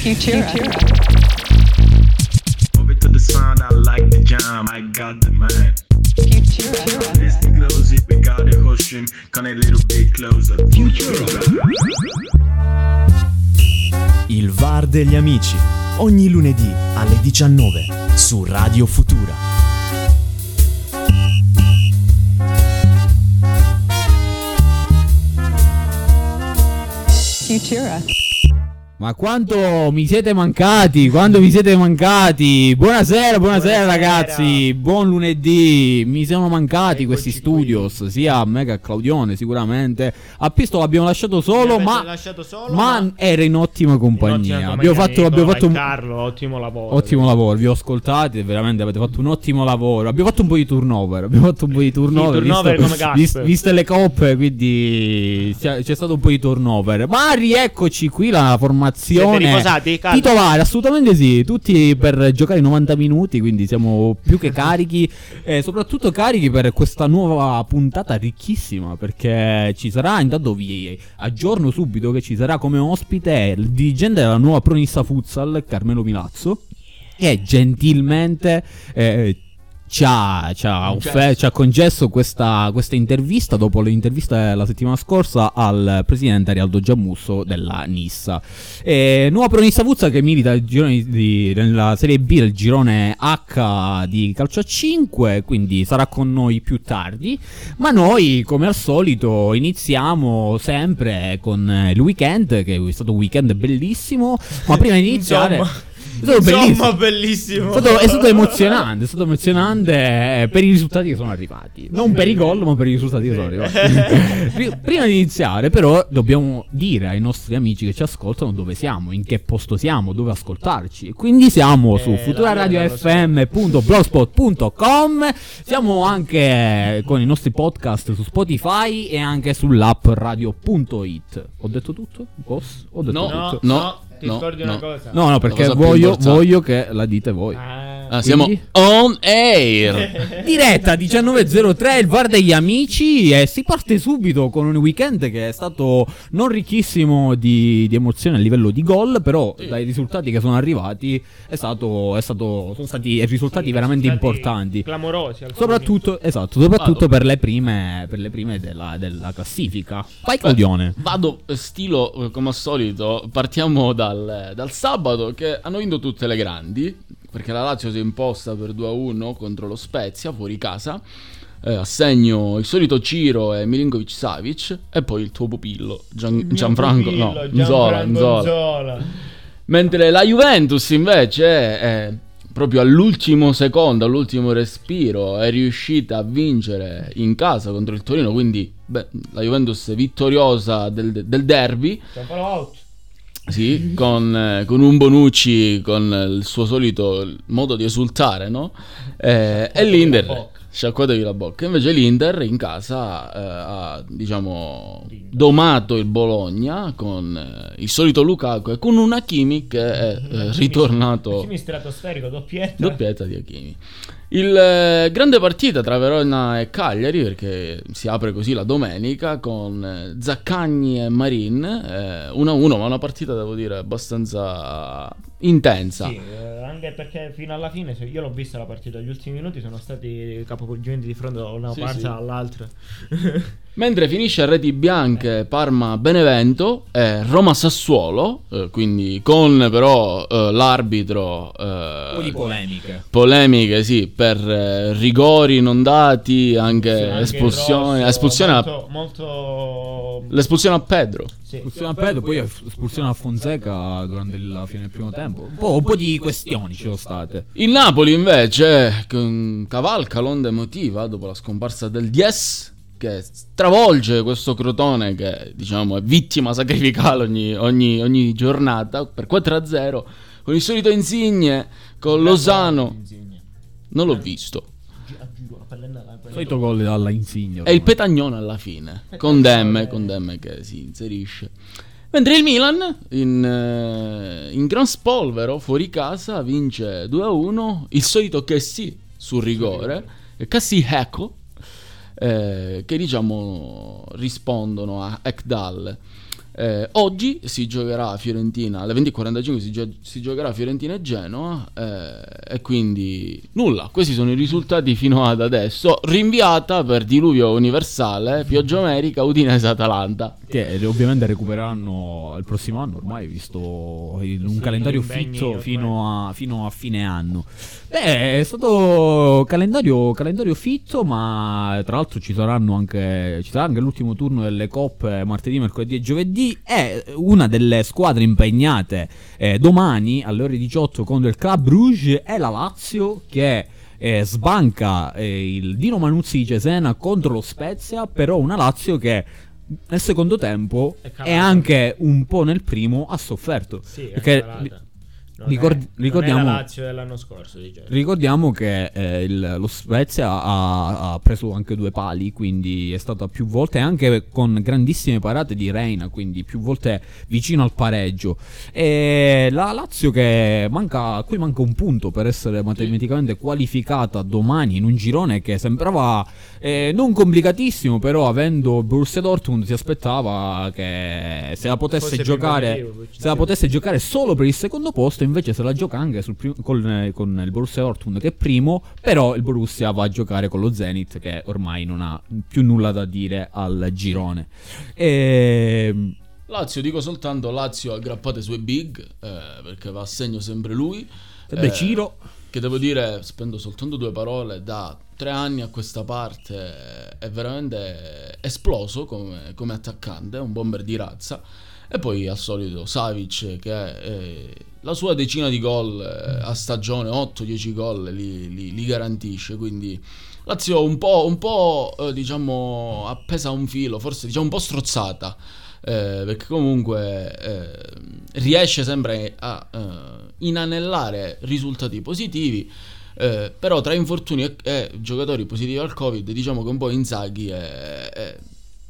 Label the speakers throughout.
Speaker 1: Futura.
Speaker 2: Over to the sound, I like the jam, I got the man.
Speaker 1: Futura.
Speaker 2: Listen close, we got the whole stream, come a little bit closer.
Speaker 3: Il VAR degli amici, ogni lunedì alle 19 su Radio Futura.
Speaker 1: Futura.
Speaker 4: Ma quanto mi siete mancati? Quando mi siete mancati? Buonasera, buonasera,
Speaker 5: Buonasera.
Speaker 4: ragazzi. Buon lunedì. Mi sono mancati questi studios, sia a me che a Claudione sicuramente. A Pisto l'abbiamo lasciato solo, ma,
Speaker 5: lasciato solo,
Speaker 4: ma
Speaker 5: ma-
Speaker 4: era in ottima compagnia.
Speaker 5: In ottima
Speaker 4: abbiamo fatto, abbiamo fatto un
Speaker 5: Carlo, ottimo lavoro.
Speaker 4: ottimo lavoro. Vi ho ascoltati veramente avete fatto un ottimo lavoro. Abbiamo fatto un po' di turnover. Abbiamo fatto un po' di turnover.
Speaker 5: turnover
Speaker 4: visto-
Speaker 5: come
Speaker 4: vis- viste le coppe, quindi c'è c'è stato un po' di turnover. Ma rieccoci qui la formazione.
Speaker 5: Siete riposati?
Speaker 4: Titolare, assolutamente sì. Tutti per giocare 90 minuti, quindi siamo più che carichi. E soprattutto carichi per questa nuova puntata ricchissima. Perché ci sarà, intanto vi aggiorno subito che ci sarà come ospite il dirigente della nuova Pronissa Futsal, Carmelo Milazzo. Che gentilmente. eh, ci ha, ci ha offe- ci ha concesso questa, questa intervista dopo l'intervista la settimana scorsa al presidente Arialdo Giammusso della Nissa. E, nuova pronissa Fuzza che milita di- nella Serie B del girone H di calcio a 5, quindi sarà con noi più tardi. Ma noi, come al solito, iniziamo sempre con il weekend, che è stato un weekend bellissimo. Ma prima di iniziare... Stato bellissimo.
Speaker 5: Insomma, bellissimo.
Speaker 4: È stato, è stato emozionante, è stato emozionante eh, per i risultati che sono arrivati. Non per i gol, ma per i risultati che sono arrivati. Pri- Prima di iniziare, però, dobbiamo dire ai nostri amici che ci ascoltano dove siamo, in che posto siamo, dove ascoltarci. E Quindi siamo su
Speaker 5: Eh,
Speaker 4: futuraradiofm.blogspot.com. Siamo anche con i nostri podcast su Spotify e anche sull'app radio.it. Ho detto tutto? Boss? Ho detto
Speaker 6: No.
Speaker 4: tutto.
Speaker 5: No,
Speaker 6: no,
Speaker 5: ti
Speaker 6: no,
Speaker 5: scordi
Speaker 6: no.
Speaker 5: una cosa.
Speaker 4: No, no, perché voglio, voglio che la dite voi.
Speaker 5: Ah,
Speaker 6: Ah, siamo
Speaker 4: Quindi?
Speaker 6: on air.
Speaker 4: Diretta 19.03, il VAR degli amici e si parte subito con un weekend che è stato non ricchissimo di, di emozioni a livello di gol, però dai risultati che sono arrivati è stato, è stato, sono stati risultati veramente
Speaker 5: stati
Speaker 4: importanti.
Speaker 5: Clamorosi.
Speaker 4: Soprattutto, esatto, soprattutto per le prime, per le prime della, della classifica. Vai Claudione.
Speaker 6: Vado eh, stilo eh, come al solito. Partiamo dal, dal sabato che hanno vinto tutte le grandi. Perché la Lazio si è imposta per 2-1 contro lo Spezia fuori casa. Eh, a segno il solito Ciro e Milinkovic Savic. E poi il tuo pupillo Gian- Gianfranco.
Speaker 5: pupillo,
Speaker 6: no,
Speaker 5: Gianfranco
Speaker 6: Nzola, Nzola. Mentre la Juventus invece è proprio all'ultimo secondo, all'ultimo respiro, è riuscita a vincere in casa contro il Torino. Quindi beh, la Juventus vittoriosa del, del derby.
Speaker 5: Out.
Speaker 6: Sì, con, eh, con un Bonucci con il suo solito modo di esultare, no? Eh, e l'Inter, sciacquatevi la bocca. Invece l'Inter in casa eh, ha, diciamo, domato il Bologna con eh, il solito Lukaku e con un Hakimi che è eh, ritornato
Speaker 5: Kimi stratosferico, doppietta.
Speaker 6: doppietta di Hakimi. Il eh, grande partita tra Verona e Cagliari perché si apre così la domenica con eh, Zaccagni e Marin eh, 1-1 ma una partita devo dire abbastanza intensa.
Speaker 5: Sì, eh, anche perché fino alla fine, se io l'ho vista la partita, gli ultimi minuti sono stati capovolgimenti di fronte da una
Speaker 6: Sì,
Speaker 5: parte
Speaker 6: sì.
Speaker 5: all'altra.
Speaker 6: Mentre finisce a reti bianche Parma-Benevento e Roma-Sassuolo, eh, quindi con però eh, l'arbitro... eh,
Speaker 4: polemiche.
Speaker 6: polemiche, sì, per eh, rigori non dati, anche
Speaker 5: Sì, anche
Speaker 6: espulsioni,
Speaker 5: il rosso,
Speaker 6: espulsione a-
Speaker 5: molto, molto...
Speaker 6: l'espulsione a Pedro.
Speaker 5: Sì.
Speaker 4: Espulsione a Pedro, poi espulsione a Fonseca durante la fine del primo tempo. Un po', un po' di questioni ci sono state.
Speaker 6: Il Napoli invece con- cavalca l'onda emotiva dopo la scomparsa del Dies che stravolge questo Crotone che diciamo è vittima sacrificale ogni, ogni- ogni giornata per 4-0 con il solito Insigne con Lozano non l'ho visto
Speaker 4: Solito gol dalla Insigne.
Speaker 6: e il Petagnone alla fine. Con Demme, con Demme che si inserisce. Mentre il Milan in, eh, in gran spolvero fuori casa vince 2-1 il solito che sì sul rigore. Cassi Hecco eh, che diciamo rispondono a Ekdal Eh, oggi si giocherà a Fiorentina alle 20.45 si, gio- si giocherà a Fiorentina e Genoa eh, e quindi nulla, questi sono i risultati fino ad adesso rinviata per diluvio universale Pioggia America Udinese Atalanta
Speaker 4: Che eh, ovviamente recupereranno il prossimo anno, ormai visto il- un
Speaker 5: Sì,
Speaker 4: calendario fitto fino a, fino a fine anno. Beh, è stato calendario, calendario fitto, ma tra l'altro ci saranno anche, ci sarà anche l'ultimo turno delle coppe martedì, mercoledì e giovedì. E una delle squadre impegnate eh, domani alle ore 18 contro il Club Rouge è la Lazio che eh, sbanca eh, il Dino Manuzzi di Cesena contro lo Spezia, però una Lazio che nel secondo tempo
Speaker 5: È
Speaker 4: e anche un po' nel primo ha sofferto.
Speaker 5: Sì, è
Speaker 4: perché.
Speaker 5: Non
Speaker 4: ricord-
Speaker 5: è-
Speaker 4: ricordiamo-
Speaker 5: non Lazio dell'anno scorso, diciamo.
Speaker 4: Ricordiamo che eh, il- lo Spezia ha, ha preso anche due pali, quindi è stata più volte anche con grandissime parate di Reina, quindi più volte vicino al pareggio. E la Lazio che manca, a cui manca un punto per essere matematicamente qualificata domani in un girone che sembrava eh, non complicatissimo, però avendo Borussia Dortmund si aspettava che se la potesse giocare, se la potesse giocare solo per il secondo posto, invece se la gioca anche prim- con, con il Borussia Dortmund che è primo, però il Borussia va a giocare con lo Zenit che ormai non ha più nulla da dire al girone. E...
Speaker 6: Lazio dico soltanto Lazio aggrappate sui big eh, perché va a segno sempre lui
Speaker 4: Sempre
Speaker 6: Eh,
Speaker 4: Ciro.
Speaker 6: che devo dire spendo soltanto due parole da tre anni a questa parte è veramente esploso come, come attaccante è un bomber di razza e poi al solito Savic che eh, la sua decina di gol eh, a stagione 8-10 gol li, li- li garantisce quindi Lazio un po', un po' eh, diciamo appesa a un filo forse diciamo un po' strozzata eh, perché comunque eh, riesce sempre a eh, inanellare risultati positivi. eh, però tra infortuni e, e giocatori positivi al Covid, diciamo che un po' Inzaghi è, è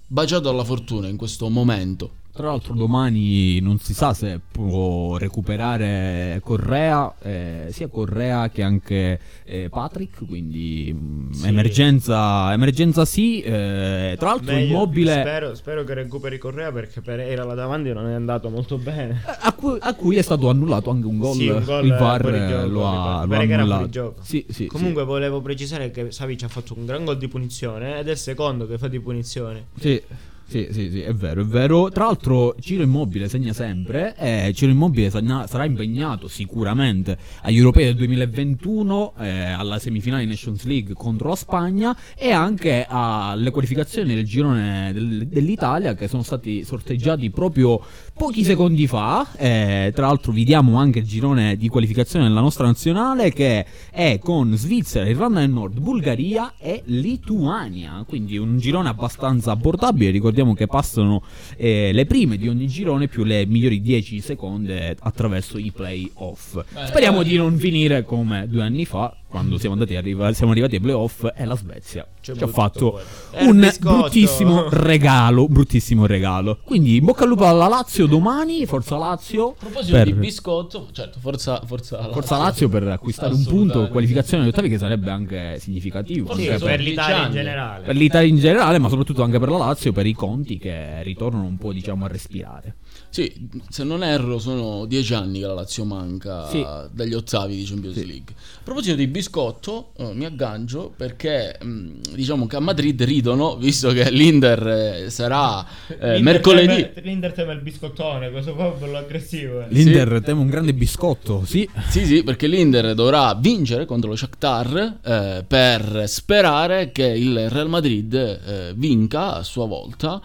Speaker 6: baciato alla fortuna in questo momento.
Speaker 4: Tra l'altro domani non si sa se può recuperare Correa, eh, sia Correa che anche eh, Patrick, quindi mm,
Speaker 5: Sì.
Speaker 4: emergenza, emergenza sì, eh, tra l'altro
Speaker 5: Meglio,
Speaker 4: immobile
Speaker 5: Spero, spero che recuperi Correa perché per era là davanti non è andato molto bene.
Speaker 4: a cui, a cui è stato annullato anche un gol,
Speaker 5: Sì, un gol
Speaker 4: il VAR eh,
Speaker 5: gioco,
Speaker 4: lo ha, lo ha annullato. Sì, sì,
Speaker 5: Comunque volevo precisare che Savic ha fatto un gran gol di punizione ed è il secondo che fa di punizione.
Speaker 4: Sì. Sì, sì, sì, è vero, è vero. Tra l'altro Ciro Immobile segna sempre e Ciro Immobile sarà impegnato sicuramente agli europei del 2021, eh, alla semifinale Nations League contro la Spagna e anche alle qualificazioni del girone del- dell'Italia che sono stati sorteggiati proprio pochi secondi fa. Eh, tra l'altro vi diamo anche il girone di qualificazione della nostra nazionale che è con Svizzera, Irlanda del Nord, Bulgaria e Lituania. Quindi un girone abbastanza abbordabile. Ricordiamo che passano eh, le prime di ogni girone più le migliori 10 seconde attraverso i playoff. Speriamo
Speaker 6: eh.
Speaker 4: di non finire come due anni fa. Quando siamo, andati arriva- siamo arrivati ai playoff e la Svezia
Speaker 5: Ci ha
Speaker 4: ci ha fatto.
Speaker 5: È il
Speaker 4: un bruttissimo regalo. Bruttissimo regalo. Quindi in bocca al lupo alla Lazio domani. Forza Lazio.
Speaker 6: A proposito
Speaker 4: per-
Speaker 6: di biscotto, certo, forza, forza,
Speaker 4: Forza Lazio per acquistare un punto, qualificazione agli ottavi che sarebbe anche significativo.
Speaker 5: Sì,
Speaker 4: anche
Speaker 6: sono
Speaker 5: per l'Italia in generale.
Speaker 4: per l'Italia in generale, ma soprattutto anche per la Lazio, per i conti che ritornano un po' diciamo a respirare.
Speaker 6: Sì, se non erro sono dieci anni che la Lazio manca
Speaker 4: Sì.
Speaker 6: dagli ottavi di Champions
Speaker 4: Sì.
Speaker 6: League. A proposito di biscotto, eh, mi aggancio perché mh, diciamo che a Madrid ridono, visto che l'Inter eh, sarà eh,
Speaker 5: L'Inter
Speaker 6: mercoledì.
Speaker 5: teme- L'Inter teme il biscottone, questo qua è bello aggressivo. eh.
Speaker 4: L'Inter teme un grande biscotto, sì.
Speaker 6: Sì, sì, perché l'Inter dovrà vincere contro lo Shakhtar eh, per sperare che il Real Madrid eh, vinca a sua volta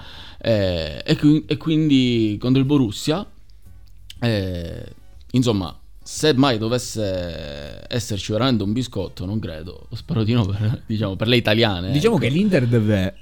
Speaker 6: eh, e, qui- e quindi contro il Borussia. eh, insomma, se mai dovesse esserci veramente un biscotto, non credo, spero di no per, diciamo, per le italiane.
Speaker 4: Diciamo
Speaker 6: ecco.
Speaker 4: che l'Inter deve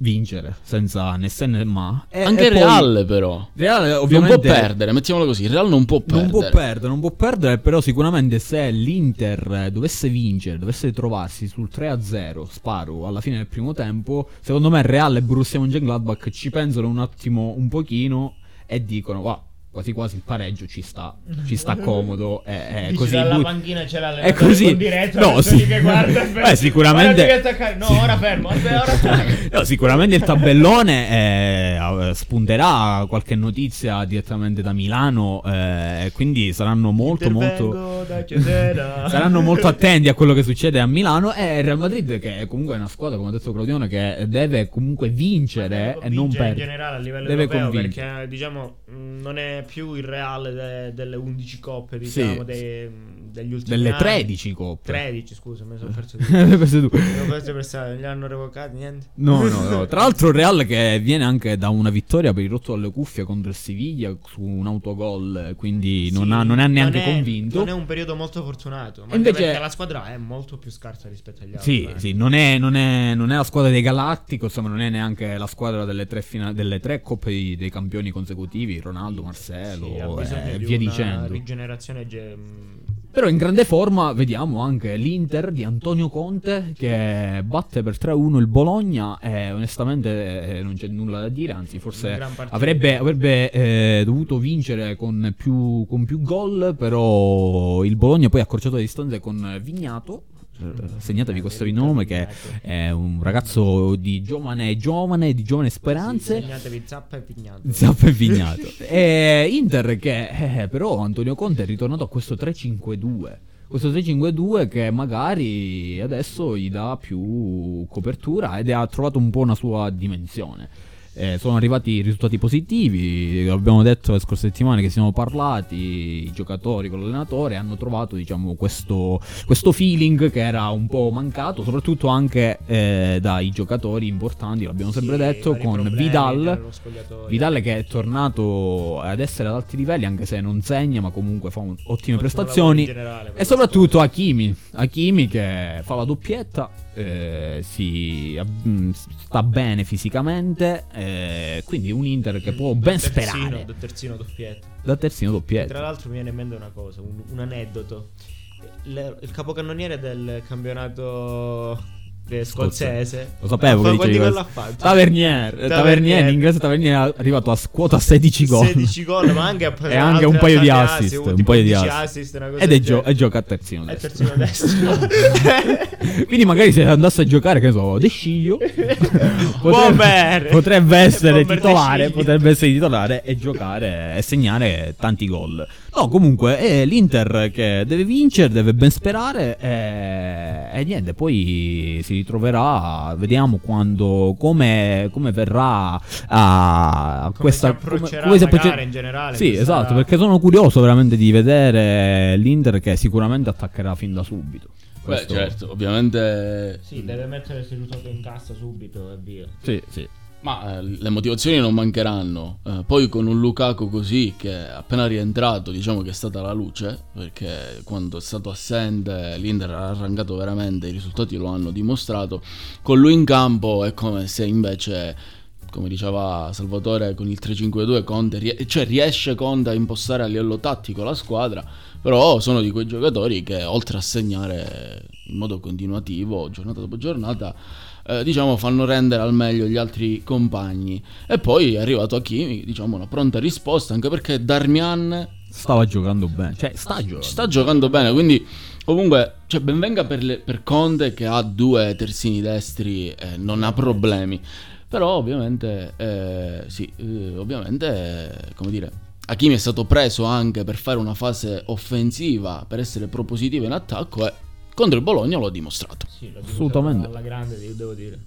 Speaker 4: vincere senza né se né ma. E-
Speaker 6: Anche il Real però.
Speaker 4: Real
Speaker 6: Non
Speaker 4: ovviamente
Speaker 6: può perdere, mettiamolo così, il Real non può perdere.
Speaker 4: Non può perdere, non può perdere, però sicuramente se l'Inter eh, dovesse vincere, dovesse trovarsi sul 3-0, sparo, alla fine del primo tempo, secondo me Real e Borussia Mönchengladbach ci pensano un attimo, un pochino e dicono, va, quasi quasi il pareggio ci sta, ci sta comodo. È, è così.
Speaker 5: dalla
Speaker 4: lui-
Speaker 5: panchina
Speaker 4: è
Speaker 5: l'allenatore
Speaker 4: così.
Speaker 5: con diretto,
Speaker 4: No, sì.
Speaker 5: che guarda.
Speaker 4: Beh, sicuramente.
Speaker 5: No, ora fermo, ora fermo.
Speaker 4: No, sicuramente il tabellone eh, spunterà qualche notizia direttamente da Milano. eh, quindi saranno molto, molto.
Speaker 5: Intervengo.
Speaker 4: Saranno molto attenti a quello che succede a Milano. E il Real Madrid, che è comunque una squadra, come ha detto Claudione, che deve comunque vincere e non
Speaker 5: convincere in
Speaker 4: perdere.
Speaker 5: generale a livello
Speaker 4: Deve
Speaker 5: europeo
Speaker 4: convincere.
Speaker 5: perché diciamo non è più il reale de- delle 11 coppe
Speaker 4: Sì.
Speaker 5: diciamo dei- degli ultimi
Speaker 4: Delle
Speaker 5: anni
Speaker 4: 13 coppe.
Speaker 5: 13 scusa mi sono perso
Speaker 4: tu.
Speaker 5: mi li hanno revocati niente
Speaker 4: No, no, no. Tra l'altro il Real che viene anche da una vittoria per il rotto dalle cuffie contro il Siviglia su un autogol, quindi non,
Speaker 5: Sì,
Speaker 4: ha, non è neanche
Speaker 5: è-
Speaker 4: convinto.
Speaker 5: non è un periodo molto fortunato ma
Speaker 4: invece-
Speaker 5: perché la squadra è molto più scarsa rispetto agli altri
Speaker 4: Sì,
Speaker 5: eh.
Speaker 4: sì, non è, non, è, non è la squadra dei Galatticos, ma non è neanche la squadra delle tre, fina- delle tre coppe dei, dei campioni consecutivi, Ronaldo, Marcelo
Speaker 5: Sì,
Speaker 4: e
Speaker 5: bisogno di
Speaker 4: via dicendo.
Speaker 5: rigenerazione ge- mh,
Speaker 4: Però in grande forma vediamo anche l'Inter di Antonio Conte che batte per 3-1 il Bologna e onestamente eh, non c'è nulla da dire, anzi forse avrebbe, avrebbe, eh, dovuto vincere con più, con più gol, però il Bologna poi ha accorciato le distanze con Vignato. Segnatevi questo nome che è un ragazzo di giovane giovane, di giovane speranze.
Speaker 5: segnatevi Zappa e Pignato
Speaker 4: Zappa e Vignato. e Inter che eh, però Antonio Conte è ritornato a questo 3-5-2. Questo 3-5-2 che magari adesso gli dà più copertura ed ha trovato un po' una sua dimensione. Eh, sono arrivati risultati positivi, abbiamo detto le scorse settimane che siamo parlati, i giocatori con l'allenatore hanno trovato diciamo, questo, questo feeling che era un po' mancato, soprattutto anche eh, dai giocatori importanti, l'abbiamo sempre
Speaker 5: Sì,
Speaker 4: detto, con Vidal. Vidal che è tornato ad essere ad alti livelli anche se non segna ma comunque fa un- ottime
Speaker 5: Ottimo
Speaker 4: prestazioni.
Speaker 5: generale
Speaker 4: e soprattutto Hakimi Hakimi che fa la doppietta eh, si mh, sta bene fisicamente eh, quindi un Inter che può ben
Speaker 5: Terzino,
Speaker 4: sperare
Speaker 5: da terzino doppietto.
Speaker 4: da terzino
Speaker 5: Tra
Speaker 4: doppietta
Speaker 5: l'altro mi viene in mente una cosa, un, un aneddoto. Le- il capocannoniere del campionato scozzese.
Speaker 4: lo sapevo
Speaker 5: Ma
Speaker 4: che dicevi questo.
Speaker 5: ha fatto?
Speaker 4: Tavernier
Speaker 5: Tavernier.
Speaker 4: Tavernier in inglese Tavernier è arrivato a quota 16 gol
Speaker 5: 16 gol, ma anche,
Speaker 4: E anche un paio di
Speaker 5: altri
Speaker 4: assist, un paio di
Speaker 5: 11
Speaker 4: assist.
Speaker 5: una cosa
Speaker 4: ed è, gio- e gioca a terzino
Speaker 5: È
Speaker 4: destro.
Speaker 5: terzino destro.
Speaker 4: Quindi magari se andasse a giocare, che ne so, De Sciglio
Speaker 5: Bomber!
Speaker 4: potrebbe essere titolare, potrebbe essere titolare e giocare e segnare tanti gol. No, comunque è l'Inter che deve vincere, deve ben sperare e, e niente, poi si ritroverà, vediamo quando come, come verrà a
Speaker 5: Come
Speaker 4: questa
Speaker 5: si approccerà
Speaker 4: come si
Speaker 5: gara in generale,
Speaker 4: Sì, esatto, perché sono curioso veramente di vedere l'Inter che sicuramente attaccherà fin da subito.
Speaker 6: Beh,
Speaker 4: Questo-
Speaker 6: certo, ovviamente.
Speaker 5: Sì, deve mettere il risultato in cassa subito e via.
Speaker 4: Sì, sì.
Speaker 6: Ma eh, le motivazioni non mancheranno. Eh, poi con un Lukaku così che appena rientrato, diciamo che è stata la luce, perché quando è stato assente l'Inter ha arrancato veramente, i risultati lo hanno dimostrato. Con lui in campo è come se invece, come diceva Salvatore, con il 3-5-2 Conte, cioè riesce Conte a impostare a livello tattico la squadra, però sono di quei giocatori che oltre a segnare in modo continuativo, giornata dopo giornata, eh, diciamo fanno rendere al meglio gli altri compagni e poi è arrivato Hakimi diciamo una pronta risposta anche perché Darmian
Speaker 4: Stava giocando bene, cioè sta giocando.
Speaker 6: sta giocando bene quindi comunque cioè, benvenga per, le- per Conte che ha due terzini destri e non ha problemi però ovviamente eh, sì eh, ovviamente eh, come dire Hakimi è stato preso anche per fare una fase offensiva per essere propositivo in attacco e contro il Bologna lo ha dimostrato
Speaker 5: Sì, lo
Speaker 4: Assolutamente.
Speaker 5: Alla grande, devo dire.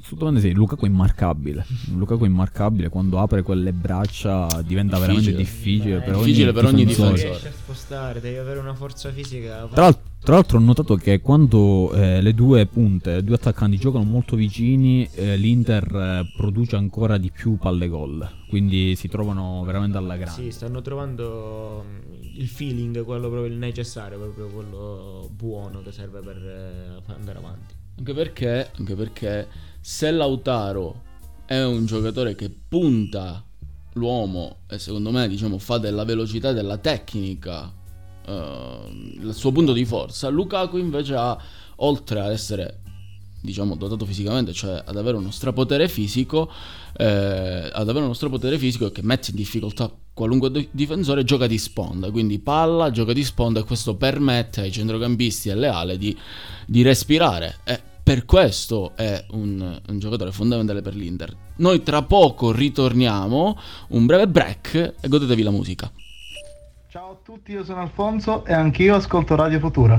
Speaker 4: Assolutamente sì, Lukaku è immarcabile. Lukaku è immarcabile, quando apre quelle braccia diventa veramente difficile
Speaker 6: Difficile.
Speaker 4: per
Speaker 6: Difficile
Speaker 4: ogni
Speaker 6: per ogni
Speaker 4: difensore.
Speaker 5: Non riesci a spostare, devi avere una forza fisica.
Speaker 4: Tra, tra l'altro ho notato che quando eh, le due punte, i due attaccanti giocano molto vicini, eh, l'Inter eh, produce ancora di più palle gol. Quindi si trovano veramente alla grande.
Speaker 5: Sì, stanno trovando mm, il feeling, quello proprio il necessario, proprio quello buono che serve per eh, andare avanti.
Speaker 6: Anche perché, anche perché se Lautaro è un giocatore che punta l'uomo e secondo me diciamo fa della velocità e della tecnica eh, il suo punto di forza, Lukaku invece ha, oltre ad essere diciamo dotato fisicamente, cioè ad avere uno strapotere fisico, eh, ad avere uno strapotere fisico che mette in difficoltà qualunque di- difensore, gioca di sponda, quindi palla, gioca di sponda e questo permette ai centrocampisti e alle ale di, di respirare. E per questo è un, un giocatore fondamentale per l'Inter. Noi tra poco ritorniamo, un breve break e godetevi la musica.
Speaker 1: Ciao a tutti, io sono Alfonso e anch'io ascolto Radio Futura.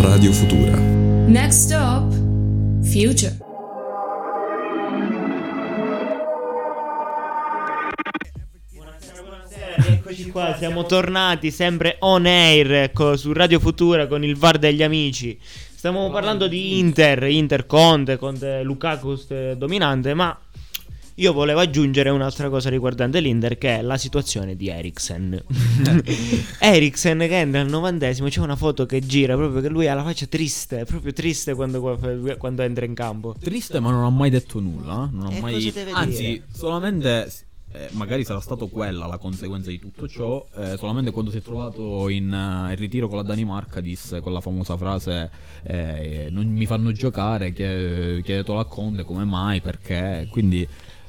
Speaker 7: Radio Futura.
Speaker 8: Next stop, Future.
Speaker 5: Eccoci qua, siamo tornati sempre on air ecco, su Radio Futura con il VAR degli amici. Stiamo parlando di Inter, Inter Conte, Conte Lukaku st- dominante, ma io volevo aggiungere un'altra cosa riguardante l'Inter che è la situazione di Eriksen. Eriksen che entra al novantesimo, c'è una foto che gira proprio che lui ha la faccia triste, proprio triste quando, quando entra in campo.
Speaker 4: Triste, ma non ha mai detto nulla. Non ha mai... Anzi,
Speaker 5: dire?
Speaker 4: solamente. Eh, magari sarà stato quella la conseguenza di tutto ciò. eh, solamente quando si è trovato in, in ritiro con la Danimarca, disse quella famosa frase: eh, Non mi fanno giocare. chie- Chiedetelo a Conte come mai, perché. Quindi.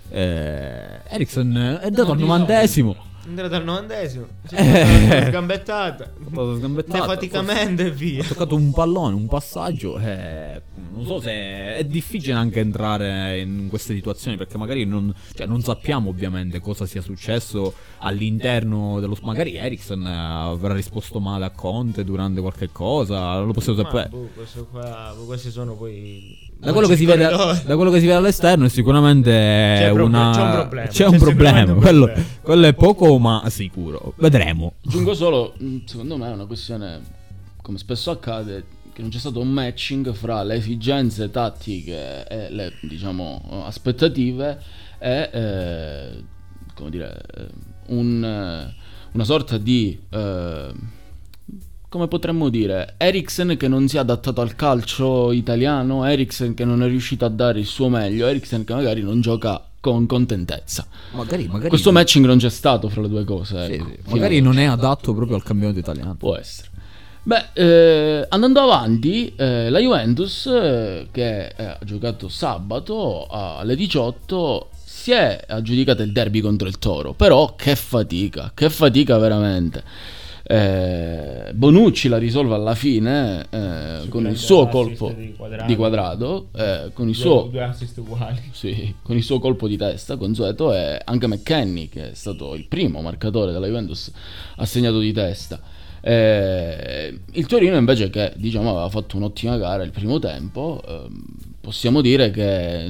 Speaker 4: Eh, Eriksen è dato al novantesimo.
Speaker 5: È entrato al novantesimo, sgambettata,
Speaker 4: Stato sgambettato,
Speaker 5: nefaticamente e
Speaker 4: Ha
Speaker 5: via.
Speaker 4: toccato un pallone, un passaggio. eh, non so se è difficile anche entrare in queste situazioni perché magari non, cioè, non sappiamo ovviamente cosa sia successo all'interno dello. Magari Ericsson eh, avrà risposto male a Conte durante qualche cosa. Non lo possiamo sapere.
Speaker 5: boh, questo qua, questi sono poi
Speaker 4: Da quello, che si vede, da quello che si vede all'esterno è sicuramente
Speaker 5: C'è proble-
Speaker 4: una...
Speaker 5: c'è un problema.
Speaker 4: C'è un
Speaker 5: C'è
Speaker 4: problema.
Speaker 5: sicuramente un
Speaker 4: Quello,
Speaker 5: problema.
Speaker 4: quello è poco ma sicuro. Vedremo.
Speaker 6: Aggiungo solo, secondo me è una questione, come spesso accade, che non c'è stato un matching fra le esigenze tattiche e le, diciamo, aspettative e, eh, come dire, eh, un, una sorta di... eh, come potremmo dire, Eriksen che non si è adattato al calcio italiano, Eriksen che non è riuscito a dare il suo meglio, Eriksen che magari non gioca con contentezza.
Speaker 4: Magari, magari
Speaker 6: Questo matching non c'è stato fra le due cose.
Speaker 4: Sì,
Speaker 6: ecco.
Speaker 4: sì. Magari non è adatto proprio al campionato italiano.
Speaker 6: Può essere. Beh, eh, andando avanti, eh, la Juventus, eh, che eh, ha giocato sabato alle 18, si è aggiudicata il derby contro il Toro. Però che fatica, che fatica veramente. Eh, Bonucci la risolve alla fine eh, con il suo colpo
Speaker 5: di Quadrado.
Speaker 6: di quadrado, eh, con il suo sì, con il suo colpo di testa consueto e anche McKenny che è stato il primo marcatore della Juventus ha segnato di testa. Eh, il Torino invece che diciamo aveva fatto un'ottima gara il primo tempo, ehm, possiamo dire che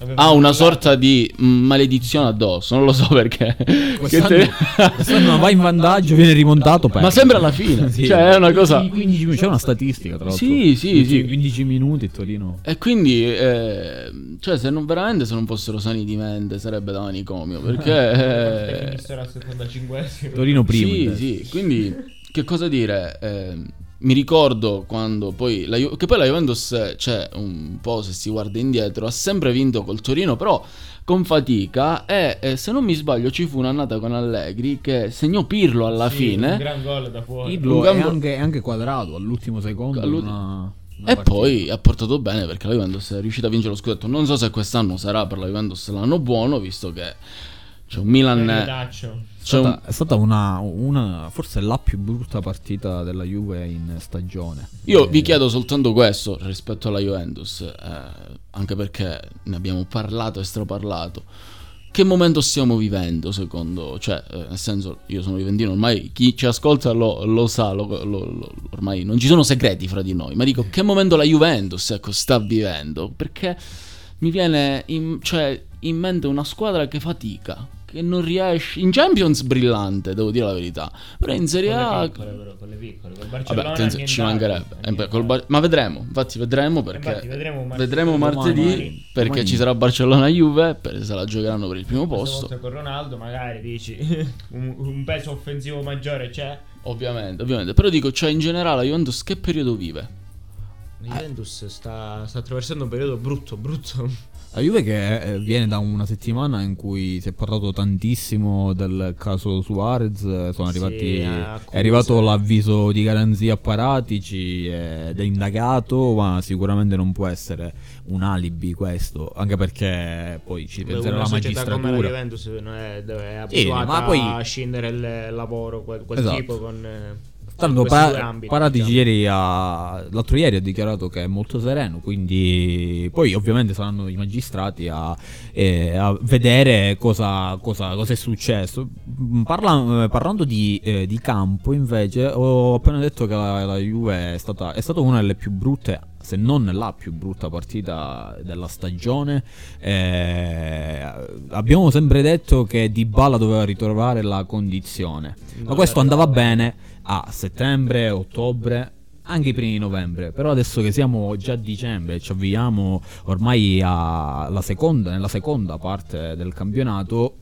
Speaker 5: Aveva
Speaker 6: ha una sorta di maledizione addosso, non lo so perché.
Speaker 4: Quest'anno,
Speaker 6: te-
Speaker 4: quest'anno va in vantaggio, viene rimontato.
Speaker 6: Ma sembra alla fine,
Speaker 4: Sì.
Speaker 6: cioè è una cosa...
Speaker 4: 15 minuti, c'è una statistica tra l'altro.
Speaker 6: Sì, sì, sì.
Speaker 4: 15 minuti Torino.
Speaker 6: E quindi, eh, cioè, se non veramente se non fossero sani di mente sarebbe da manicomio, perché... eh,
Speaker 5: Finissero al 75esimo.
Speaker 4: Torino primo.
Speaker 6: Sì, sì, quindi che cosa dire? Eh, mi ricordo quando poi la Ju- che poi la Juventus c'è un po' se si guarda indietro, ha sempre vinto col Torino, però con fatica e eh, se non mi sbaglio ci fu un'annata con Allegri che segnò Pirlo alla
Speaker 5: Sì, Un
Speaker 6: fine
Speaker 5: gran gol da fuori.
Speaker 6: Un
Speaker 4: è
Speaker 6: gambo-
Speaker 4: anche, è anche quadrato all'ultimo secondo.
Speaker 6: All'ul-
Speaker 4: una- una
Speaker 6: e
Speaker 4: partita.
Speaker 6: poi ha portato bene perché la Juventus è riuscita a vincere lo scudetto. Non so se quest'anno sarà per la Juventus l'anno buono, visto che c'è un Milan...
Speaker 4: È stata, è stata una, una- forse la più brutta partita della Juve in stagione.
Speaker 6: Io
Speaker 4: Eh,
Speaker 6: vi chiedo soltanto questo rispetto alla Juventus, eh, anche perché ne abbiamo parlato e straparlato. Che momento stiamo vivendo secondo, cioè, eh, nel senso, io sono juventino, ormai chi ci ascolta lo, lo sa, lo- lo- lo- ormai non ci sono segreti fra di noi, ma dico che momento la Juventus ecco, sta vivendo, perché mi viene in, cioè, in mente una squadra che fatica, che non riesce, in Champions brillante, devo dire la verità, però in Serie
Speaker 5: Con
Speaker 6: A...
Speaker 5: le piccole, però, con le piccole. Col Barcellona
Speaker 6: Vabbè, attenzione, ci mancherebbe. Eh, Bar- ma vedremo, infatti vedremo perché
Speaker 5: Infatti vedremo martedì.
Speaker 6: vedremo martedì
Speaker 4: Domani.
Speaker 6: perché
Speaker 4: Domani.
Speaker 6: ci sarà Barcellona-Juve, per se la giocheranno per il primo posto.
Speaker 5: volta con Ronaldo magari dici un, un peso offensivo maggiore c'è.
Speaker 6: Ovviamente, ovviamente, però dico, cioè in generale la Juventus che periodo vive?
Speaker 5: La Juventus sta, sta attraversando un periodo brutto, brutto.
Speaker 4: La Juve che eh, viene da una settimana in cui si è parlato tantissimo del caso Suarez, eh, sono
Speaker 5: Sì,
Speaker 4: arrivati,
Speaker 5: accuse.
Speaker 4: è arrivato l'avviso di garanzia a Paratici ed è indagato, ma sicuramente non può essere un alibi questo, anche perché poi ci penserà la
Speaker 5: società come la
Speaker 4: magistratura.
Speaker 5: Juventus non è, è
Speaker 4: Sì,
Speaker 5: abituata
Speaker 4: ma poi-
Speaker 5: a scindere il lavoro, quel, quel
Speaker 4: Esatto.
Speaker 5: tipo con...
Speaker 4: Tanto Pa- Paratici
Speaker 5: diciamo.
Speaker 4: ieri ha, l'altro ieri ha dichiarato che è molto sereno, quindi poi ovviamente saranno i magistrati a, eh, a vedere cosa, cosa- cosa è successo. Mm, parla- eh, parlando di, eh, di campo invece ho appena detto che la, la Juve è stata, è stata una delle più brutte, se non la più brutta partita della stagione. Eh, abbiamo sempre detto che Dybala doveva ritrovare la condizione, ma questo andava bene a settembre, ottobre, anche i primi di novembre. Però adesso che siamo già a dicembre, ci avviamo ormai alla seconda, nella seconda parte del campionato.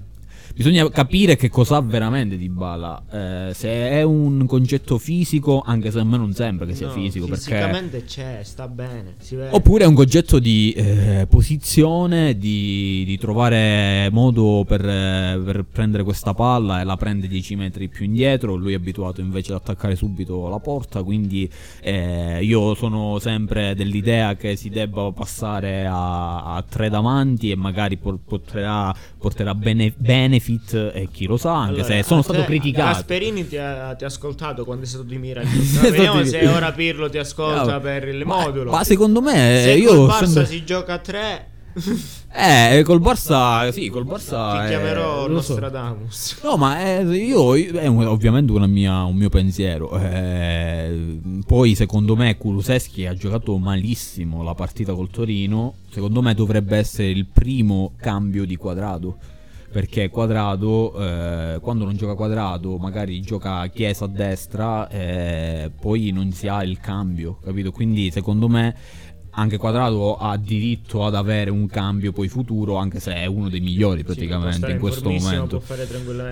Speaker 4: Bisogna capire che cosa ha veramente Dybala. Eh, se è un concetto fisico, anche se a me non sembra che sia
Speaker 5: No,
Speaker 4: fisico, perché
Speaker 5: fisicamente c'è, sta bene.
Speaker 4: Oppure è un concetto di eh, posizione, di, di trovare modo per, eh, per prendere questa palla e la prende 10 metri più indietro. Lui è abituato invece ad attaccare subito la porta. Quindi eh, io sono sempre dell'idea che si debba passare a, a tre davanti e magari por- porterà, porterà bene- benefit e chi lo sa, anche
Speaker 5: Allora,
Speaker 4: se sono stato
Speaker 5: te-
Speaker 4: criticato.
Speaker 5: Gasperini ti ha, ti ha ascoltato quando è stato di.
Speaker 4: Esatto,
Speaker 5: Vediamo
Speaker 4: di-
Speaker 5: se ora Pirlo ti ascolta per il modulo.
Speaker 4: Ma secondo me
Speaker 5: se
Speaker 4: io
Speaker 5: col Barça
Speaker 4: sempre-
Speaker 5: si gioca a tre,
Speaker 4: Eh, col Barça, sì, col Barça.
Speaker 5: ti
Speaker 4: eh,
Speaker 5: chiamerò
Speaker 4: so.
Speaker 5: Nostradamus.
Speaker 4: No, ma eh, io, è un- ovviamente una mia- un mio pensiero. Eh, poi, secondo me, Kuluseschi ha giocato malissimo la partita col Torino. Secondo me dovrebbe essere il primo cambio di quadrado. Perché quadrado, eh, quando non gioca quadrado, magari gioca Chiesa a destra, eh, poi non si ha il cambio, capito? Quindi, secondo me, anche Quadrado ha diritto ad avere un cambio poi futuro, anche se è uno dei migliori praticamente in questo momento.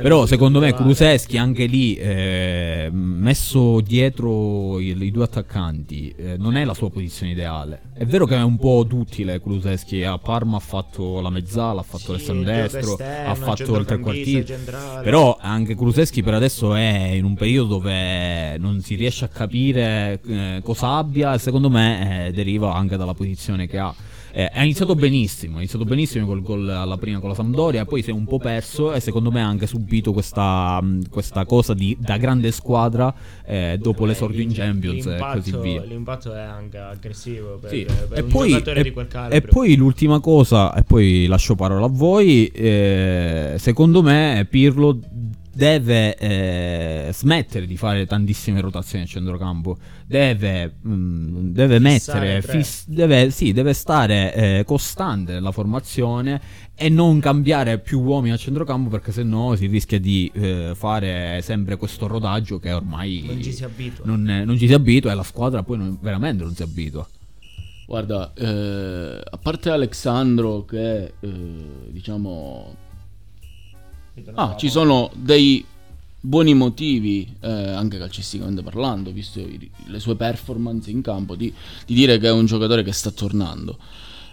Speaker 4: Però secondo me Kuluseschi anche lì eh, messo dietro i, i due attaccanti eh, non è la sua posizione ideale. È vero che è un po' duttile Kuluseschi, a Parma ha fatto la mezzala, ha fatto
Speaker 5: Sì,
Speaker 4: l'esterno destro,
Speaker 5: esterno,
Speaker 4: ha fatto il trequartista. Però anche Kuluseschi per adesso è in un periodo dove non si riesce a capire eh, cosa abbia e secondo me eh, deriva anche dalla posizione che ha. Eh, ha iniziato benissimo, ha iniziato benissimo col gol alla prima con la Sampdoria, poi si è un po' perso e secondo me ha anche subito questa, mh, questa cosa di, da grande squadra eh, dopo l'esordio in Champions e così via.
Speaker 5: L'impatto è anche aggressivo per,
Speaker 4: Sì,
Speaker 5: per
Speaker 4: e, poi,
Speaker 5: giocatore
Speaker 4: e-
Speaker 5: di quel calibro.
Speaker 4: e poi l'ultima cosa, e poi lascio parola a voi. eh, secondo me, Pirlo deve eh, smettere di fare tantissime rotazioni a centrocampo. Deve, mm, deve mettere, fis- deve, sì, deve stare eh, costante nella formazione e non cambiare più uomini a centrocampo perché sennò si rischia di eh, fare sempre questo rodaggio che ormai
Speaker 5: Non ci si abitua.
Speaker 4: non, non ci si abitua e la squadra poi non- veramente non si abitua.
Speaker 6: Guarda, eh, a parte Alexandro che eh, diciamo... Ah, ci sono dei buoni motivi, eh, anche calcisticamente parlando, visto i- le sue performance in campo, di, di dire che è un giocatore che sta tornando.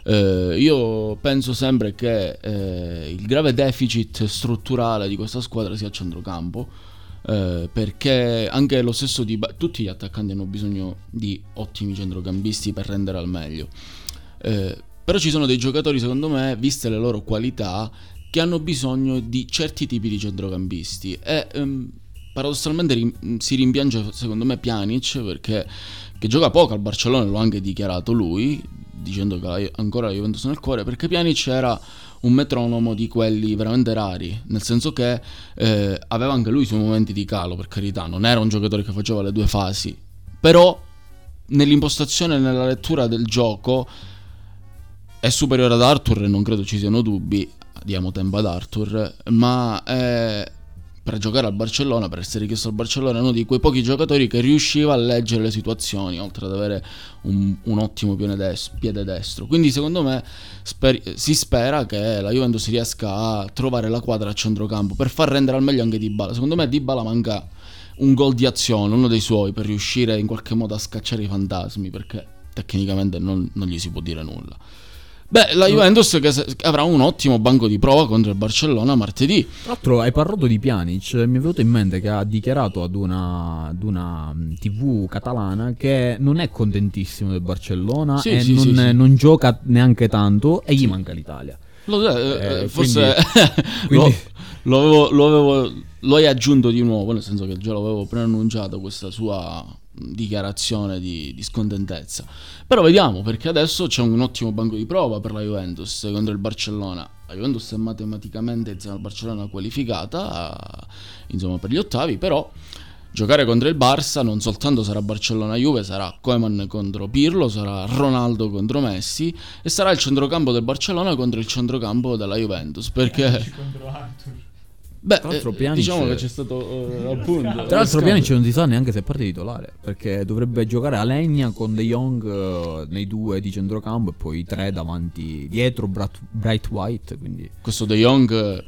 Speaker 6: Eh, io penso sempre che eh, il grave deficit strutturale di questa squadra sia a centrocampo. eh, perché anche lo stesso di tutti gli attaccanti hanno bisogno di ottimi centrocampisti per rendere al meglio. Eh, però ci sono dei giocatori, secondo me, viste le loro qualità, che hanno bisogno di certi tipi di centrocampisti. E ehm, paradossalmente rim- si rimpiange, secondo me, Pjanic perché che gioca poco al Barcellona, lo ha anche dichiarato lui, dicendo che la- ancora la Juventus nel cuore, perché Pjanic era un metronomo di quelli veramente rari, nel senso che eh, aveva anche lui i suoi momenti di calo, per carità, non era un giocatore che faceva le due fasi, però nell'impostazione e nella lettura del gioco è superiore ad Arthur e non credo ci siano dubbi, diamo tempo ad Arthur, ma è- per giocare al Barcellona, per essere richiesto al Barcellona, è uno di quei pochi giocatori che riusciva a leggere le situazioni, oltre ad avere un, un ottimo piede, des- piede destro. Quindi secondo me sper- si spera che la Juventus riesca a trovare la quadra a centrocampo per far rendere al meglio anche Dybala. Secondo me Dybala manca un gol di azione, uno dei suoi, per riuscire in qualche modo a scacciare i fantasmi, perché tecnicamente non, non gli si può dire nulla. Beh, la Juventus avrà un ottimo banco di prova contro il Barcellona martedì.
Speaker 4: Tra l'altro hai parlato di Pjanic, mi è venuto in mente che ha dichiarato ad una, ad una mh, TV catalana che non è contentissimo del Barcellona
Speaker 6: Sì,
Speaker 4: e
Speaker 6: sì,
Speaker 4: non,
Speaker 6: sì,
Speaker 4: non gioca neanche tanto e gli manca l'Italia.
Speaker 6: Lo, eh,
Speaker 4: Eh,
Speaker 6: forse
Speaker 4: quindi-
Speaker 6: lo, lo avevo, lo avevo- lo hai aggiunto di nuovo, nel senso che già l'avevo preannunciato questa sua dichiarazione di, di scontentezza. Però vediamo, perché adesso c'è un ottimo banco di prova per la Juventus contro il Barcellona. La Juventus è matematicamente insieme al Barcellona qualificata, insomma, per gli ottavi, però giocare contro il Barça non soltanto sarà Barcellona-Juve, sarà Koeman contro Pirlo, sarà Ronaldo contro Messi e sarà il centrocampo del Barcellona contro il centrocampo della Juventus, perché... Beh,
Speaker 4: Tra l'altro
Speaker 6: eh,
Speaker 4: Pjanic-
Speaker 6: diciamo che c'è stato eh, appunto...
Speaker 4: Tra l'altro
Speaker 6: scambio.
Speaker 4: non si sa neanche se parte titolare, perché dovrebbe giocare a legna con De Jong eh, nei due di centrocampo e poi tre davanti dietro Brat- Bright White, quindi
Speaker 6: Questo De Jong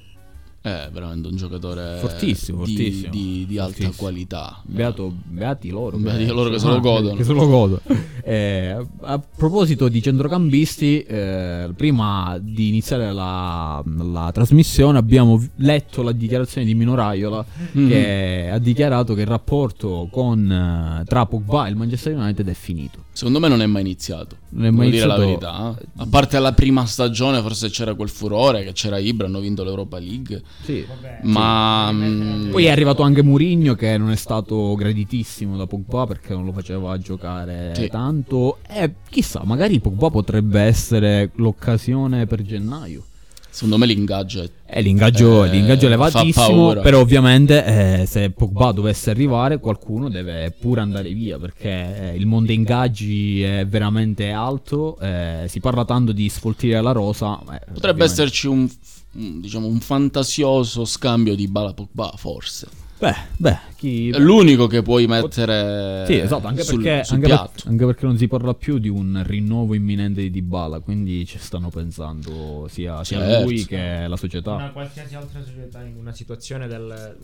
Speaker 6: è veramente un giocatore
Speaker 4: Fortissimo,
Speaker 6: di,
Speaker 4: fortissimo.
Speaker 6: di- di alta
Speaker 4: Fortissimo.
Speaker 6: qualità.
Speaker 4: Beato, beati loro.
Speaker 6: Beati loro che se lo
Speaker 4: Ah,
Speaker 6: godono.
Speaker 4: Che se lo godono. Eh, a proposito di centrocampisti, eh, prima di iniziare la, la trasmissione abbiamo letto la dichiarazione di Mino Raiola
Speaker 6: Mhm.
Speaker 4: che ha dichiarato che il rapporto con, eh, tra Pogba e il Manchester United è finito.
Speaker 6: Secondo me non è mai iniziato.
Speaker 4: Non è mai
Speaker 6: devo dire la
Speaker 4: iniziato-
Speaker 6: verità. eh. A parte la prima stagione, forse c'era quel furore che c'era Ibra, hanno vinto l'Europa League.
Speaker 4: Sì.
Speaker 6: Ma mm,
Speaker 4: Poi è arrivato anche Mourinho che non è stato graditissimo da Pogba perché non lo faceva giocare
Speaker 6: Sì.
Speaker 4: tanto. E chissà, magari Pogba potrebbe essere l'occasione per gennaio.
Speaker 6: secondo me l'ingaggio è
Speaker 4: Eh, l'ingaggio,
Speaker 6: Eh,
Speaker 4: l'ingaggio è elevatissimo, però ovviamente eh, se Pogba dovesse arrivare qualcuno deve pure andare via perché eh, il mondo ingaggi è veramente alto, eh, si parla tanto di sfoltire la rosa. eh,
Speaker 6: Potrebbe
Speaker 4: ovviamente-
Speaker 6: esserci un, diciamo, un fantasioso scambio di Bala Pogba, forse.
Speaker 4: Beh, beh, chi...
Speaker 6: È l'unico che puoi mettere
Speaker 4: Sì, esatto, anche,
Speaker 6: sul,
Speaker 4: perché,
Speaker 6: sul
Speaker 4: anche, per- anche perché non si parla più di un rinnovo imminente di Dybala, quindi ci stanno pensando sia, sia
Speaker 6: Certo.
Speaker 4: lui che la società.
Speaker 5: Una qualsiasi altra società in una situazione del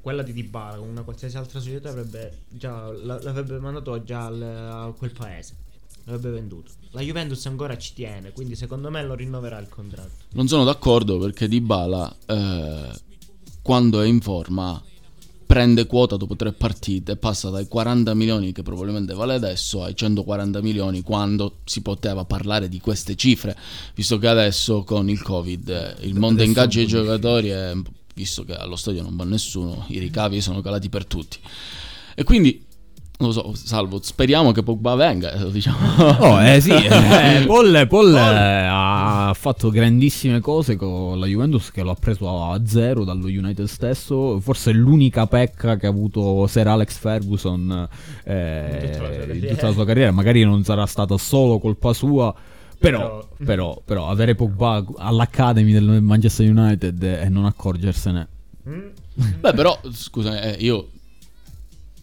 Speaker 5: quella di Dybala, una qualsiasi altra società avrebbe già la- l'avrebbe mandato già al- a quel paese. L'avrebbe venduto. La Juventus ancora ci tiene, quindi secondo me lo rinnoverà il contratto.
Speaker 6: Non sono d'accordo perché Dybala eh, quando è in forma prende quota dopo tre partite, passa dai 40 milioni che probabilmente vale adesso ai 140 milioni quando si poteva parlare di queste cifre, visto che adesso con il Covid eh, il mondo
Speaker 4: Adesso
Speaker 6: ingaggia
Speaker 4: un
Speaker 6: i
Speaker 4: po'
Speaker 6: giocatori e visto che allo stadio non va nessuno, i ricavi sono calati per tutti. E quindi non lo so, salvo, speriamo che Pogba venga, eh, diciamo.
Speaker 4: Oh, eh sì, eh, Paul, Paul, eh, ha fatto grandissime cose con la Juventus che lo ha preso a zero dallo United stesso. Forse è l'unica pecca che ha avuto Sir Alex Ferguson eh,
Speaker 5: In tutta la sua
Speaker 4: in
Speaker 5: carriera.
Speaker 4: tutta la sua carriera. Magari non sarà stata solo colpa sua. Però,
Speaker 5: Però-
Speaker 4: però, avere Pogba all'Academy del Manchester United e non accorgersene.
Speaker 6: Beh, però, scusa, eh, io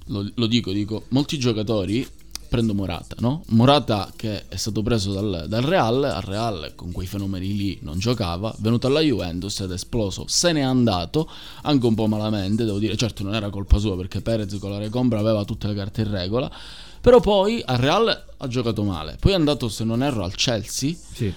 Speaker 6: lo, lo dico, dico, molti giocatori, prendo Morata, no? Morata che è stato preso dal, dal Real, al Real con quei fenomeni lì non giocava, venuto alla Juventus ed è esploso, se n'è andato, anche un po' malamente, devo dire, certo non era colpa sua perché Perez con la recombra aveva tutte le carte in regola, però poi al Real ha giocato male, poi è andato, se non erro, al Chelsea,
Speaker 4: Sì.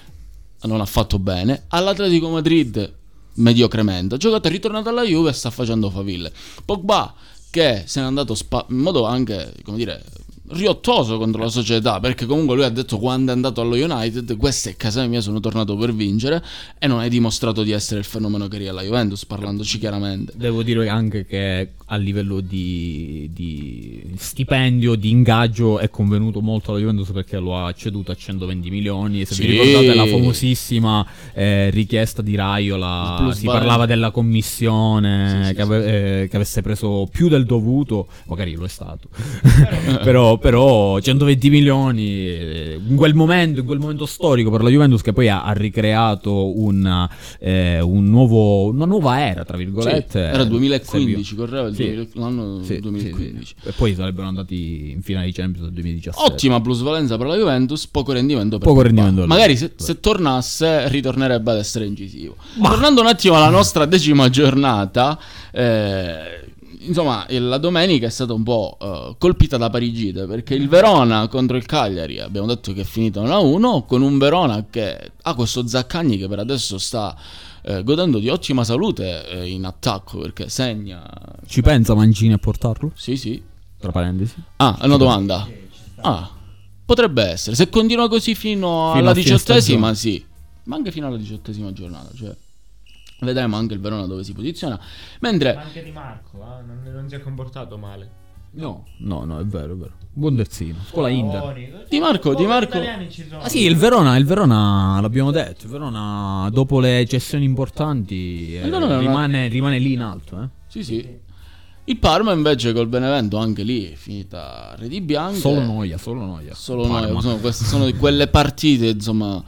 Speaker 6: non ha fatto bene. All'Atletico Madrid, mediocremente. Ha giocato, è ritornato alla Juve e sta facendo faville. Pogba, che se n'è andato spa- in modo anche, come dire, riottoso contro la società, perché comunque lui ha detto quando è andato allo United, questa è casa mia, sono tornato per vincere, e non hai dimostrato di essere il fenomeno che eri alla Juventus, parlandoci chiaramente.
Speaker 4: Devo dire anche che a livello di, di stipendio, di ingaggio è convenuto molto alla Juventus perché lo ha ceduto a 120 milioni. Se
Speaker 6: Sì.
Speaker 4: vi ricordate la famosissima eh, richiesta di Raiola, si
Speaker 6: value.
Speaker 4: parlava della commissione
Speaker 6: Sì, sì,
Speaker 4: che, ave- eh, che avesse preso più del dovuto, magari lo è stato, però, però 120 milioni eh, in quel momento, in quel momento storico per la Juventus che poi ha, ha ricreato un, eh, un nuovo, una nuova era, tra
Speaker 6: Sì,
Speaker 4: virgolette.
Speaker 6: era 2015,
Speaker 4: serviva.
Speaker 6: correva il
Speaker 4: Sì.
Speaker 6: 2000 l'anno
Speaker 4: Sì,
Speaker 6: 2015.
Speaker 4: sì, sì. E poi sarebbero andati in finale di Champions nel 2017.
Speaker 6: Ottima plusvalenza per la Juventus, poco rendimento per
Speaker 4: Poco rendimento per
Speaker 6: Magari se, se tornasse ritornerebbe ad essere incisivo. Tornando un attimo alla nostra decima giornata, eh, insomma, la domenica è stata un po' eh, colpita da Parigite perché il Verona contro il Cagliari abbiamo detto che è finito 1-1 con un Verona che ha questo Zaccagni che per adesso sta eh, godendo di ottima salute eh, in attacco perché segna.
Speaker 4: Ci pensa Mancini a portarlo?
Speaker 6: Sì, sì.
Speaker 4: Tra parentesi.
Speaker 6: Ah, è una domanda. Ah, potrebbe essere. Se continua così fino,
Speaker 4: Fino
Speaker 6: alla diciottesima, sì. Ma anche fino alla diciottesima giornata, cioè. Vedremo anche il Verona dove si posiziona. Mentre
Speaker 5: Ma anche Di Marco, eh, non, non si è comportato male.
Speaker 4: No, no, no, è vero, è vero. Buon terzino. Scuola Inter.
Speaker 6: Di Marco, Di Marco-
Speaker 5: sono.
Speaker 4: Ah sì, il Verona, il Verona l'abbiamo detto, il Verona dopo le cessioni importanti eh, rimane, rimane lì in alto. Eh.
Speaker 6: Sì, sì. Il Parma invece col Benevento anche lì è finita a Redi Bianche.
Speaker 4: Solo noia, solo noia.
Speaker 6: Solo
Speaker 4: Parma.
Speaker 6: noia. Insomma, queste sono di quelle partite, insomma,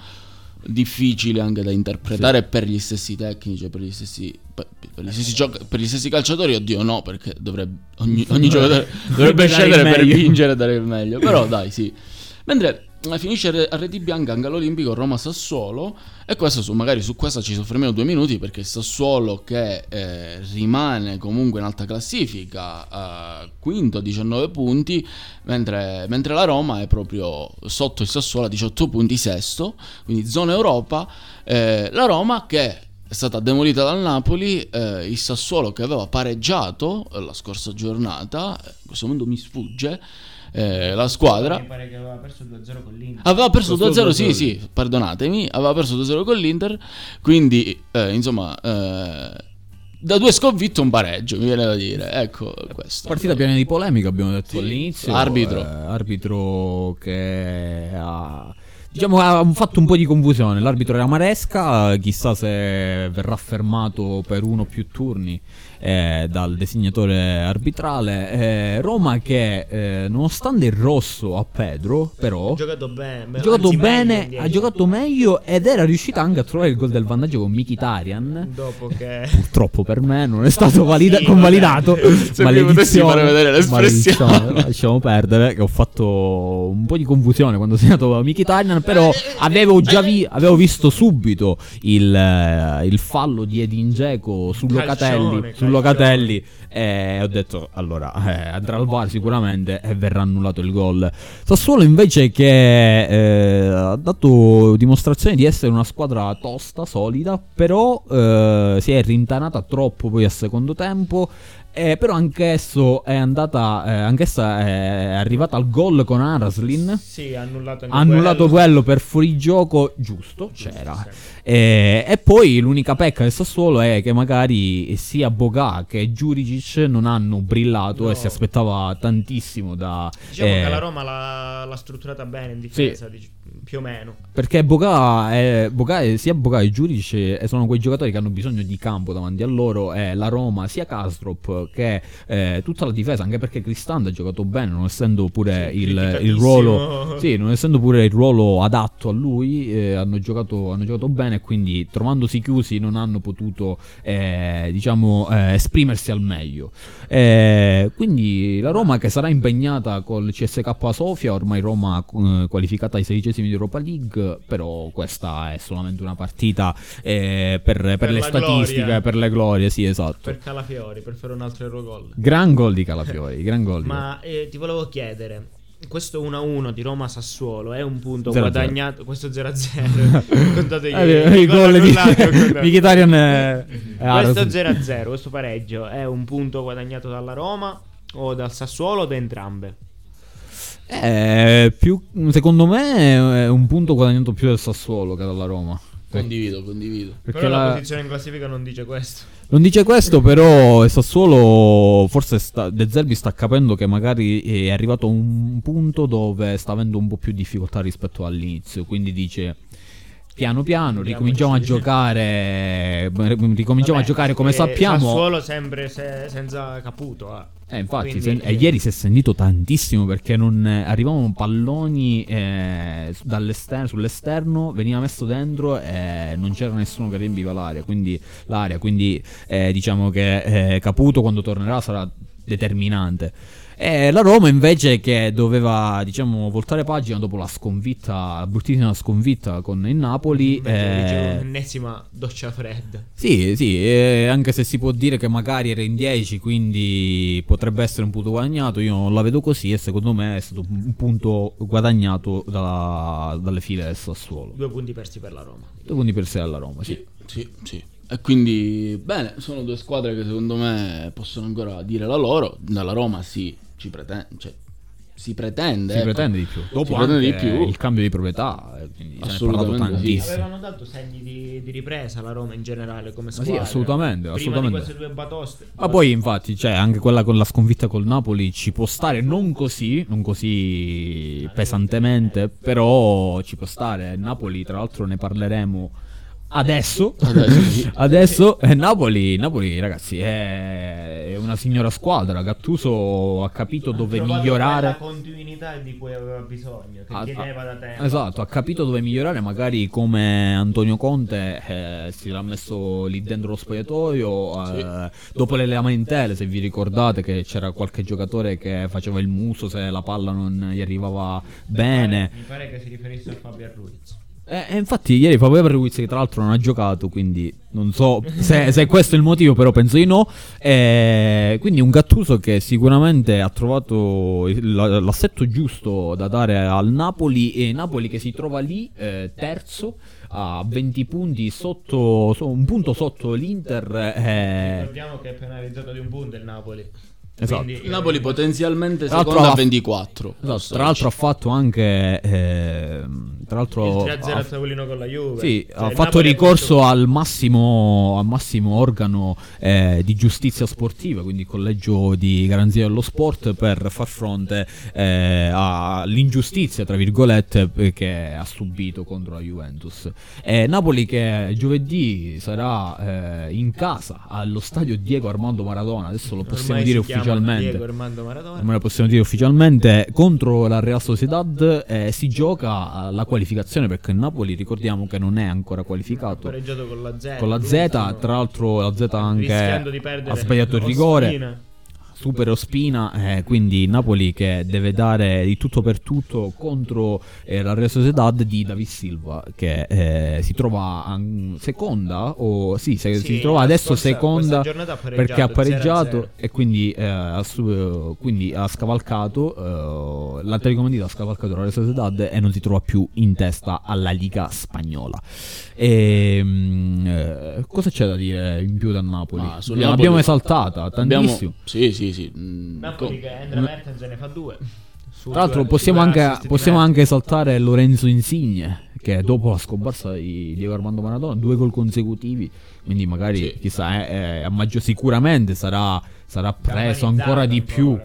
Speaker 6: difficili anche da interpretare per gli stessi tecnici, per gli stessi, per, per gli stessi gioca- per gli stessi calciatori. Oddio, no, perché dovrebbe, ogni, ogni giocatore dovrebbe scegliere per vincere e dare il meglio. Però dai, sì. Mentre finisce a Redi Bianca anche all'Olimpico Roma-Sassuolo e questo su, magari su questa ci soffermiamo due minuti perché il Sassuolo che eh, rimane comunque in alta classifica eh, quinto a 19 punti mentre, mentre la Roma è proprio sotto il Sassuolo a 18 punti sesto quindi zona Europa. Eh, la Roma che è stata demolita dal Napoli, eh, il Sassuolo che aveva pareggiato eh, la scorsa giornata, eh, in questo momento mi sfugge, eh, la squadra
Speaker 5: Mi pare che aveva perso 2-0 con l'Inter.
Speaker 6: Aveva perso
Speaker 4: Questo
Speaker 6: 2-0, sì,
Speaker 4: 2-0.
Speaker 6: sì, perdonatemi, aveva perso 2-0 con l'Inter, quindi eh, insomma eh, da due sconfitte un pareggio, mi viene da dire, ecco questo.
Speaker 4: Partita piena di polemica, abbiamo detto
Speaker 6: Sì.
Speaker 4: all'inizio.
Speaker 6: Arbitro.
Speaker 4: eh, arbitro che ha. Diciamo ha fatto un po' di confusione. L'arbitro era Maresca, chissà se verrà fermato per uno o più turni eh, dal designatore arbitrale. Eh, Roma che eh, nonostante il rosso a Pedro, però
Speaker 5: Ha giocato bene.
Speaker 4: ha giocato bene,
Speaker 5: meglio
Speaker 4: ha giocato meglio ed era riuscita anche a trovare il gol del vantaggio con Mkhitaryan.
Speaker 5: Dopo che...
Speaker 4: Purtroppo per me non è stato valida-
Speaker 5: Sì,
Speaker 4: convalidato.
Speaker 6: Se mi potessi fare vedere l'espressione.
Speaker 4: Maledizione. Lasciamo perdere. Che ho fatto un po' di confusione quando ho segnato Mkhitaryan. Però avevo già vi- avevo visto subito il, eh, il fallo di Edin Dzeko su Locatelli. Locatelli. E ho detto allora eh, andrà al VAR sicuramente e verrà annullato il gol. Sassuolo invece che eh, ha dato dimostrazione di essere una squadra tosta, solida, però eh, si è rintanata troppo poi al secondo tempo. eh, però anch'esso è andata, eh, anch'essa è arrivata al gol con Araslin.
Speaker 5: Sì, ha annullato
Speaker 4: annullato
Speaker 5: quello.
Speaker 4: quello per fuorigioco, giusto, c'era. E, e poi l'unica pecca del Sassuolo è che magari sia Boga che Juricic non hanno brillato
Speaker 5: No.
Speaker 4: e si aspettava tantissimo da...
Speaker 5: Diciamo
Speaker 4: eh,
Speaker 5: che la Roma l'ha, l'ha strutturata bene in difesa, dic- più o meno.
Speaker 4: Perché Boga, è, Boga è- sia Boga che eh, sono quei giocatori che hanno bisogno di campo davanti a loro. E la Roma, sia Kastrop che eh, tutta la difesa, anche perché Cristante ha giocato bene, non essendo pure
Speaker 5: Sì,
Speaker 4: il, il ruolo. Sì, non essendo pure il ruolo adatto a lui, eh, hanno, giocato, hanno giocato bene. E quindi trovandosi chiusi non hanno potuto, eh, diciamo, eh, esprimersi al meglio. Eh, quindi la Roma che sarà impegnata col CSK Sofia, ormai Roma eh, qualificata ai sedicesimi di Europa League, però questa è solamente una partita eh, per, per
Speaker 5: Per
Speaker 4: le statistiche,
Speaker 5: gloria.
Speaker 4: per le glorie, sì esatto.
Speaker 5: Per Calafiori, per fare un altro Eurogol.
Speaker 4: Gran gol di Calafiori, gran gol. di
Speaker 5: Ma eh, ti volevo chiedere, questo 1-1 di Roma-Sassuolo è un punto
Speaker 4: 0-0.
Speaker 5: guadagnato, questo 0-0, contate
Speaker 4: Eh,
Speaker 5: i
Speaker 4: i gol di. Mkhitaryan e
Speaker 5: Questo
Speaker 4: Araslin.
Speaker 5: 0-0, questo pareggio è un punto guadagnato dalla Roma o dal Sassuolo o da entrambe?
Speaker 4: Eh, più, secondo me è un punto guadagnato più del Sassuolo che dalla Roma.
Speaker 6: Condivido, condivido.
Speaker 4: Perché
Speaker 5: Però la,
Speaker 4: la-
Speaker 5: posizione in classifica non dice questo.
Speaker 4: Non dice questo, però il Sassuolo forse sta, De Zerbi sta capendo che magari è arrivato a un punto dove sta avendo un po' più difficoltà rispetto all'inizio, quindi dice piano piano ricominciamo a giocare ricominciamo a
Speaker 5: Vabbè,
Speaker 4: giocare come
Speaker 5: eh,
Speaker 4: sappiamo.
Speaker 5: Sassuolo sempre se- senza Caputo. eh.
Speaker 4: Eh, infatti,
Speaker 5: Quindi-
Speaker 4: se- e ieri si è sentito tantissimo perché non eh, arrivavano palloni eh, sull'esterno, veniva messo dentro e non c'era nessuno che riempiva l'area. Quindi, l'area, quindi eh, diciamo che eh, Caputo quando tornerà sarà determinante. E la Roma invece che doveva, diciamo, voltare pagina dopo la sconfitta, la bruttissima sconfitta con il Napoli.
Speaker 5: Invece
Speaker 4: eh,
Speaker 5: Un'ennesima doccia fredda.
Speaker 4: sì, sì, eh, anche se si può dire che magari era in 10, quindi potrebbe essere un punto guadagnato, io non la vedo così e secondo me è stato un punto guadagnato dalla- dalle file del Sassuolo.
Speaker 5: Due punti persi per la Roma.
Speaker 4: Due punti per sé alla Roma, sì.
Speaker 6: Sì, sì. E quindi, bene, sono due squadre che secondo me possono ancora dire la loro. Dalla Roma si, ci pretende, cioè, si pretende.
Speaker 4: Si
Speaker 6: ecco.
Speaker 4: pretende di più. Dopo
Speaker 6: Si pretende di più.
Speaker 4: il cambio di proprietà, eh,
Speaker 6: Assolutamente
Speaker 4: parlato
Speaker 6: sì.
Speaker 4: tantissimo.
Speaker 5: Avevano dato segni di, di ripresa la Roma in generale come
Speaker 4: sì,
Speaker 5: squadra.
Speaker 4: assolutamente,
Speaker 5: Prima
Speaker 4: assolutamente.
Speaker 5: di queste due batoste.
Speaker 4: Ma poi infatti, cioè, anche quella con la sconfitta col Napoli ci può stare, non così, non così pesantemente, però ci può stare. Napoli, tra l'altro, ne parleremo adesso.
Speaker 6: Adesso.
Speaker 4: Adesso, eh, Napoli, Napoli, ragazzi, è, una signora squadra. Gattuso ha capito dove migliorare.
Speaker 5: La continuità di cui aveva bisogno, che
Speaker 4: Ah,
Speaker 5: chiedeva da tempo.
Speaker 4: Esatto, ha capito dove migliorare, magari come Antonio Conte eh, si era messo lì dentro lo spogliatoio, eh, dopo le lamentele, se vi ricordate che c'era qualche giocatore che faceva il muso se la palla non gli arrivava bene.
Speaker 5: Mi pare che si riferisse a Fabio Ruiz.
Speaker 4: Eh, E infatti ieri Fabio Ruiz che tra l'altro non ha giocato, quindi non so se, se questo è il motivo, però penso di no. Eh, quindi un Gattuso che sicuramente ha trovato l'assetto giusto da dare al Napoli e Napoli che si trova lì eh, terzo a 20 punti sotto, so- un punto sotto l'Inter. eh,
Speaker 5: Ricordiamo che è penalizzato di un punto il Napoli.
Speaker 4: Esatto.
Speaker 5: Quindi,
Speaker 6: Napoli potenzialmente seconda a
Speaker 4: ha-
Speaker 6: 24.
Speaker 4: esatto, tra l'altro ha fatto anche ehm, tra l'altro
Speaker 5: il 3-0
Speaker 4: ha-
Speaker 5: a tavolino con la Juve.
Speaker 4: Sì,
Speaker 5: Cioè,
Speaker 4: ha fatto
Speaker 5: Napoli
Speaker 4: ricorso al massimo, al massimo organo eh, di giustizia sportiva, quindi il collegio di garanzia dello sport, per far fronte eh, all'ingiustizia, tra virgolette, eh, che ha subito contro la Juventus. Eh, Napoli che giovedì sarà eh, in casa allo stadio Diego Armando Maradona, adesso lo possiamo
Speaker 5: Ormai
Speaker 4: dire
Speaker 5: chiama
Speaker 4: ufficialmente.
Speaker 5: Diego Armando Maradona.
Speaker 4: Ormai lo possiamo dire ufficialmente contro la Real Sociedad eh, si gioca la qualificazione perché il Napoli ricordiamo che non è ancora qualificato
Speaker 5: pareggiato con la Z.
Speaker 4: con la Z tra l'altro la Z anche ha sbagliato il rigore. Super Ospina eh, quindi Napoli che deve dare di tutto per tutto contro eh, la Real Sociedad di David Silva che eh, si trova an- seconda o sì, se-
Speaker 5: Sì,
Speaker 4: si trova adesso
Speaker 5: scorsa-
Speaker 4: seconda
Speaker 5: ha pareggiato,
Speaker 4: perché ha
Speaker 5: 0-0.
Speaker 4: pareggiato e quindi, eh, ha, quindi ha scavalcato eh, l'Atletico Madrid ha scavalcato la Real Sociedad e non si trova più in testa alla Liga spagnola e, mm, eh, cosa c'è da dire in più da Napoli?
Speaker 6: Sul
Speaker 4: l'abbiamo
Speaker 6: Napoli-
Speaker 4: esaltata
Speaker 6: Abbiamo-
Speaker 4: tantissimo
Speaker 6: Sì, sì, sì. mm,
Speaker 5: Napoli che Andrea Mertens ne fa due. Su
Speaker 4: Tra l'altro possiamo anche, possiamo anche esaltare Lorenzo Insigne che dopo la scomparsa di Diego Armando Maradona, due gol consecutivi, quindi magari
Speaker 6: Sì.
Speaker 4: chissà, eh, eh, a maggio sicuramente sarà, sarà preso ancora di più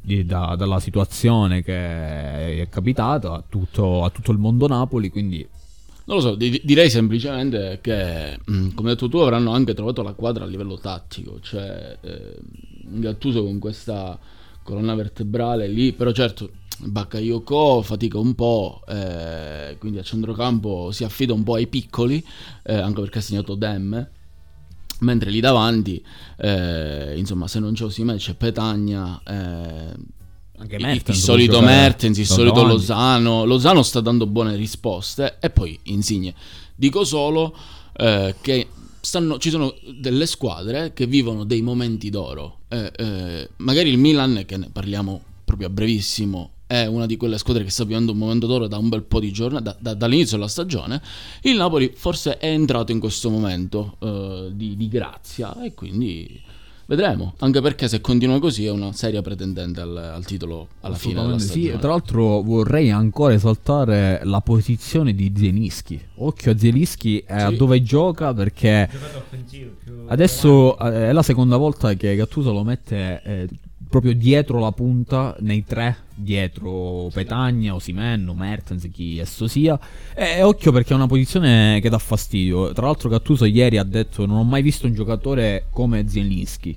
Speaker 4: di- da- dalla situazione che è capitata a tutto, a tutto il mondo Napoli, quindi
Speaker 6: Non lo so, di- direi semplicemente che, mm, come hai detto tu, avranno anche trovato la quadra a livello tattico, cioè eh, Gattuso con questa colonna vertebrale lì, però certo Bakayoko fatica un po', eh, quindi a centrocampo si affida un po' ai piccoli, eh, anche perché ha segnato Demme, mentre lì davanti, eh, insomma, se non c'è Osimhen c'è Petagna, eh,
Speaker 4: anche Mertens
Speaker 6: il solito Mertens, il solito. Lozano. Lozano sta dando buone risposte e poi Insigne. Dico solo eh, che stanno- ci sono delle squadre che vivono dei momenti d'oro. Eh, eh, magari il Milan, che ne parliamo proprio a brevissimo, è una di quelle squadre che sta vivendo un momento d'oro da un bel po' di giorni, da- da- dall'inizio della stagione. Il Napoli forse è entrato in questo momento eh, di, di grazia e quindi vedremo. Anche perché se continua così è una seria pretendente al, al titolo alla fine della stagione.
Speaker 4: Sì, tra l'altro vorrei ancora esaltare la posizione di Zielinski. Occhio a Zielinski e a
Speaker 6: Sì.
Speaker 4: dove gioca perché adesso eh, è la seconda volta che Gattuso lo mette eh, proprio dietro la punta nei tre, dietro Petagna, Osimen, Mertens, chi esso sia. E occhio perché è una posizione che dà fastidio. Tra l'altro Gattuso ieri ha detto non ho mai visto un giocatore come Zielinski.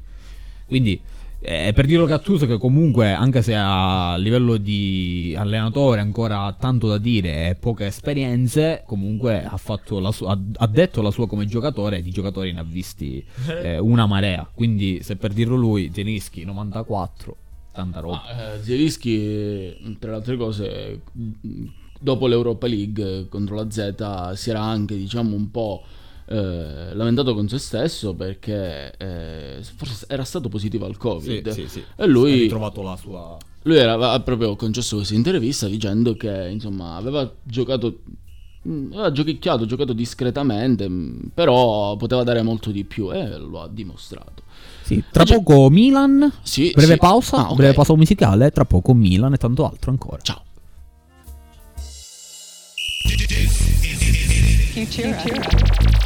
Speaker 4: Quindi Eh, per dirlo Gattuso che comunque anche se a livello di allenatore ancora ha tanto da dire e poche esperienze, comunque ha, fatto la sua- ha, ha detto la sua come giocatore e di giocatori ne ha visti eh, una marea. Quindi se per dirlo lui, Zenischi 94, tanta roba.
Speaker 6: Ma, eh, Zielinski, tra le altre cose, mh, dopo l'Europa League eh, contro la Z si era anche, diciamo, un po' eh, lamentato con se stesso perché eh, forse era stato positivo al Covid.
Speaker 4: Sì, sì, sì.
Speaker 6: E lui,
Speaker 4: ha ritrovato la sua
Speaker 6: lui era, proprio concesso questa intervista dicendo che, insomma, aveva giocato... mh, Aveva giochicchiato, giocato discretamente, mh, però poteva dare molto di più e lo ha dimostrato.
Speaker 4: Sì, tra
Speaker 6: Invece-
Speaker 4: poco Milan,
Speaker 6: Sì,
Speaker 4: breve
Speaker 6: sì.
Speaker 4: pausa,
Speaker 6: Ah, ok.
Speaker 4: breve pausa musicale, tra poco Milan e tanto altro ancora.
Speaker 6: Ciao.
Speaker 2: Move it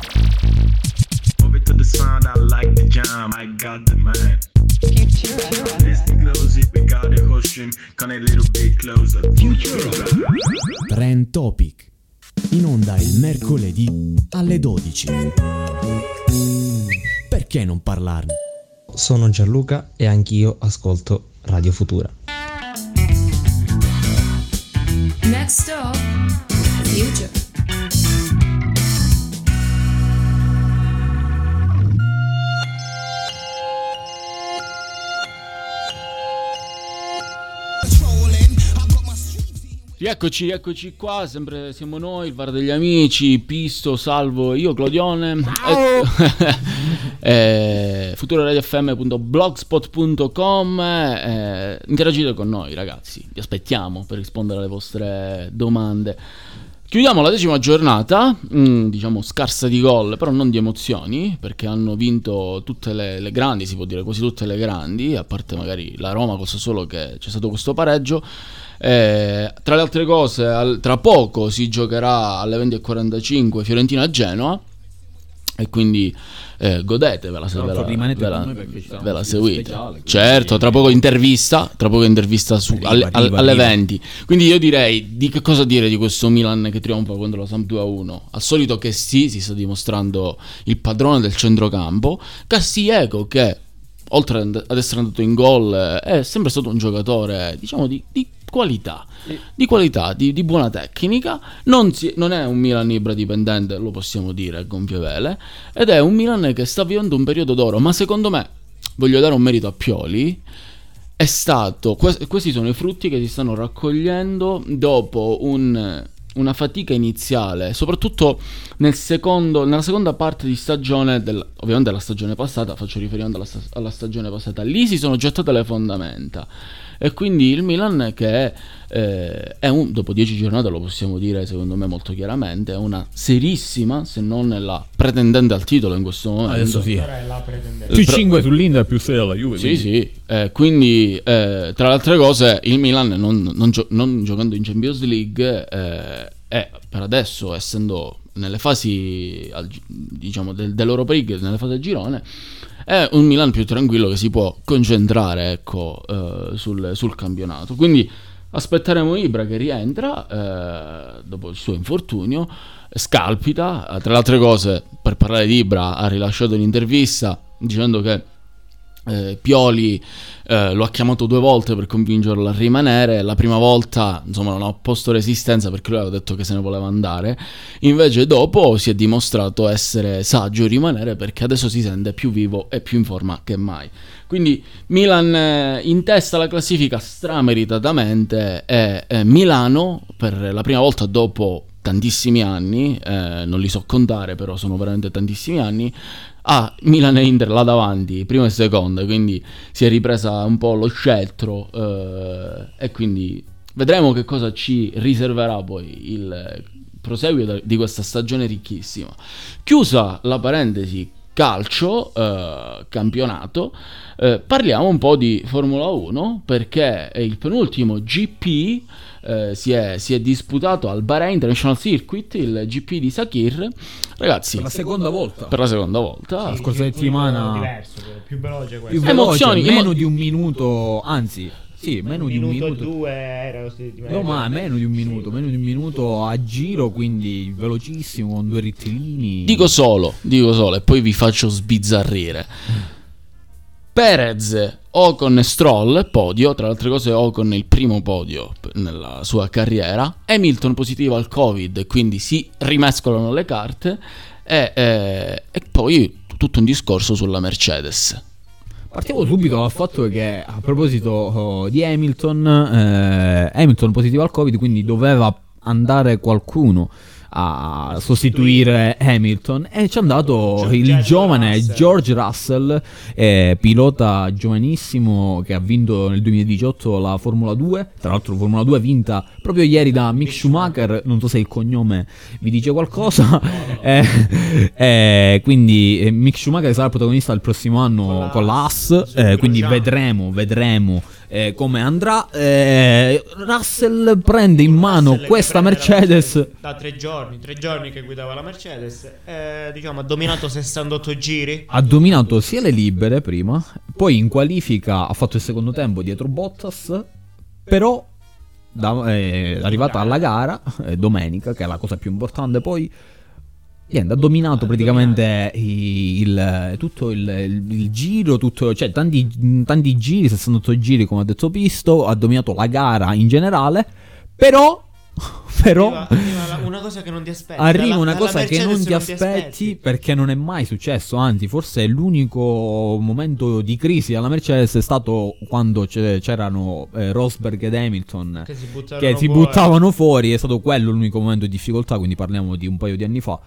Speaker 2: to the sound, I like the jam, I got the man. Listen close it, we got it hushing, come a little bit closer.
Speaker 3: Trend Topic. In onda il mercoledì alle 12. Perché non parlarne?
Speaker 9: Sono Gianluca e anch'io ascolto Radio Futura.
Speaker 8: Next stop, Future.
Speaker 6: Rieccoci, eccoci qua, sempre siamo noi, il VAR degli amici, Pisto, Salvo, io Clodione. Eh, futuroradiofm.blogspot.com eh, Interagite con noi ragazzi, vi aspettiamo per rispondere alle vostre domande. Chiudiamo la decima giornata, mm, diciamo scarsa di gol, però non di emozioni, perché hanno vinto tutte le, le grandi, si può dire quasi tutte le grandi, a parte magari la Roma col Sassuolo che c'è stato questo pareggio. Eh, tra le altre cose, al- tra poco si giocherà alle 20.45 Fiorentina-Genoa. E quindi eh, godetevela se ve la, ve la- ve la seguite.
Speaker 4: speciale,
Speaker 6: certo, tra poco intervista, tra poco intervista su,
Speaker 4: Arriva,
Speaker 6: alle, al-
Speaker 4: arriva,
Speaker 6: alle
Speaker 4: arriva.
Speaker 6: 20. Quindi io direi di che cosa dire di questo Milan che trionfa contro la Samp 2-1. Al solito che sì, si sta dimostrando il padrone del centrocampo. Castillejo che oltre ad ad essere andato in gol eh, è sempre stato un giocatore diciamo di, di qualità, di qualità, di, di buona tecnica. Non, si- non è un Milan Ibra dipendente, lo possiamo dire a gonfie vele, ed è un Milan che sta vivendo un periodo d'oro. Ma secondo me, voglio dare un merito a Pioli, è stato. que- questi sono i frutti che si stanno raccogliendo dopo un- una fatica iniziale, soprattutto nel secondo, nella seconda parte di stagione, del- ovviamente la stagione passata, faccio riferimento alla, sta- alla stagione passata. Lì si sono gettate le fondamenta. E quindi il Milan che eh, è un, dopo dieci giornate lo possiamo dire secondo me molto chiaramente, è una serissima, se non la pretendente al titolo in questo momento.
Speaker 4: Adesso sì. Più
Speaker 6: Il pro-
Speaker 4: 5 sull'Inter, più 6 della Juve.
Speaker 6: Sì,
Speaker 4: quindi-
Speaker 6: sì, eh, quindi eh, tra le altre cose il Milan non, non gio- non giocando in Champions League eh, è per adesso essendo nelle fasi diciamo del- dell'Europa League, nelle fasi del girone, è un Milan più tranquillo che si può concentrare ecco, eh, sul, sul campionato. Quindi aspetteremo Ibra che rientra eh, dopo il suo infortunio, scalpita, Eh, tra le altre cose per parlare di Ibra ha rilasciato un'intervista dicendo che eh, Pioli eh, lo ha chiamato due volte per convincerlo a rimanere. La prima volta, insomma, non ha opposto resistenza perché lui aveva detto che se ne voleva andare. Invece, dopo si è dimostrato essere saggio rimanere perché adesso si sente più vivo e più in forma che mai. Quindi Milan eh, in testa alla classifica strameritatamente e Milano per la prima volta dopo tantissimi anni, eh, non li so contare però sono veramente tantissimi anni, ha Milan e Inter là davanti, prima e seconda, quindi si è ripresa un po' lo scettro eh, e quindi vedremo che cosa ci riserverà poi il proseguio di questa stagione ricchissima. Chiusa la parentesi calcio, eh, campionato, eh, parliamo un po' di Formula 1 perché è il penultimo GP eh, si, è, si è disputato al Bahrain International Circuit, il GP di Sakir. Ragazzi,
Speaker 4: Per la seconda volta.
Speaker 6: per la seconda volta.
Speaker 4: La scorsa settimana
Speaker 5: diverso, più veloce
Speaker 4: più
Speaker 5: questo.
Speaker 4: veloce,
Speaker 6: Emozioni,
Speaker 4: meno
Speaker 6: emo-
Speaker 4: di un minuto, anzi, sì, meno di un
Speaker 5: minuto, due era lo stesso.
Speaker 4: No, ma meno di un minuto, meno di un minuto a giro, quindi velocissimo, con due rittilini.
Speaker 6: Dico solo, dico solo, e poi vi faccio sbizzarrire. Perez, Ocon e Stroll, podio, tra le altre cose Ocon è il primo podio nella sua carriera, Hamilton positivo al Covid, quindi si rimescolano le carte e, eh, e poi tutto un discorso sulla Mercedes.
Speaker 4: Partiamo subito dal fatto che a proposito oh, di Hamilton, eh, Hamilton positivo al Covid, quindi doveva andare qualcuno a sostituire Hamilton. E ci è andato il giovane. George Russell, eh, pilota giovanissimo che ha vinto nel 2018 la Formula 2, tra l'altro Formula 2 vinta proprio ieri da Mick Schumacher, non so se il cognome vi dice qualcosa, Eh, eh, quindi eh, Mick Schumacher sarà il protagonista il prossimo anno
Speaker 5: Con la
Speaker 4: con la
Speaker 5: Haas,
Speaker 4: Haas,
Speaker 5: sul
Speaker 4: eh, quindi vedremo, vedremo eh, come andrà. Eh, Russell prende in mano
Speaker 5: Russell
Speaker 4: questa Mercedes.
Speaker 5: da tre giorni, tre giorni che guidava la Mercedes, eh, diciamo ha dominato 68 giri.
Speaker 4: Ha dominato sia le libere prima, poi in qualifica ha fatto il secondo tempo dietro Bottas, però da- eh, arrivata alla gara, eh, domenica, che è la cosa più importante, poi niente, ha dominato praticamente i- il, tutto il, il- il giro, tutto, cioè tanti, tanti giri, 68 giri come ha detto Pisto, ha dominato la gara in generale, però... però
Speaker 5: Arriva, una cosa che non ti aspetti.
Speaker 4: Arriva una cosa che non ti aspetti perché non è mai successo, anzi forse è l'unico momento di crisi alla Mercedes è stato quando c'erano eh, Rosberg ed Hamilton
Speaker 5: Che si
Speaker 4: che si buttavano fuori, è stato quello l'unico momento di difficoltà, quindi parliamo di un paio di anni fa.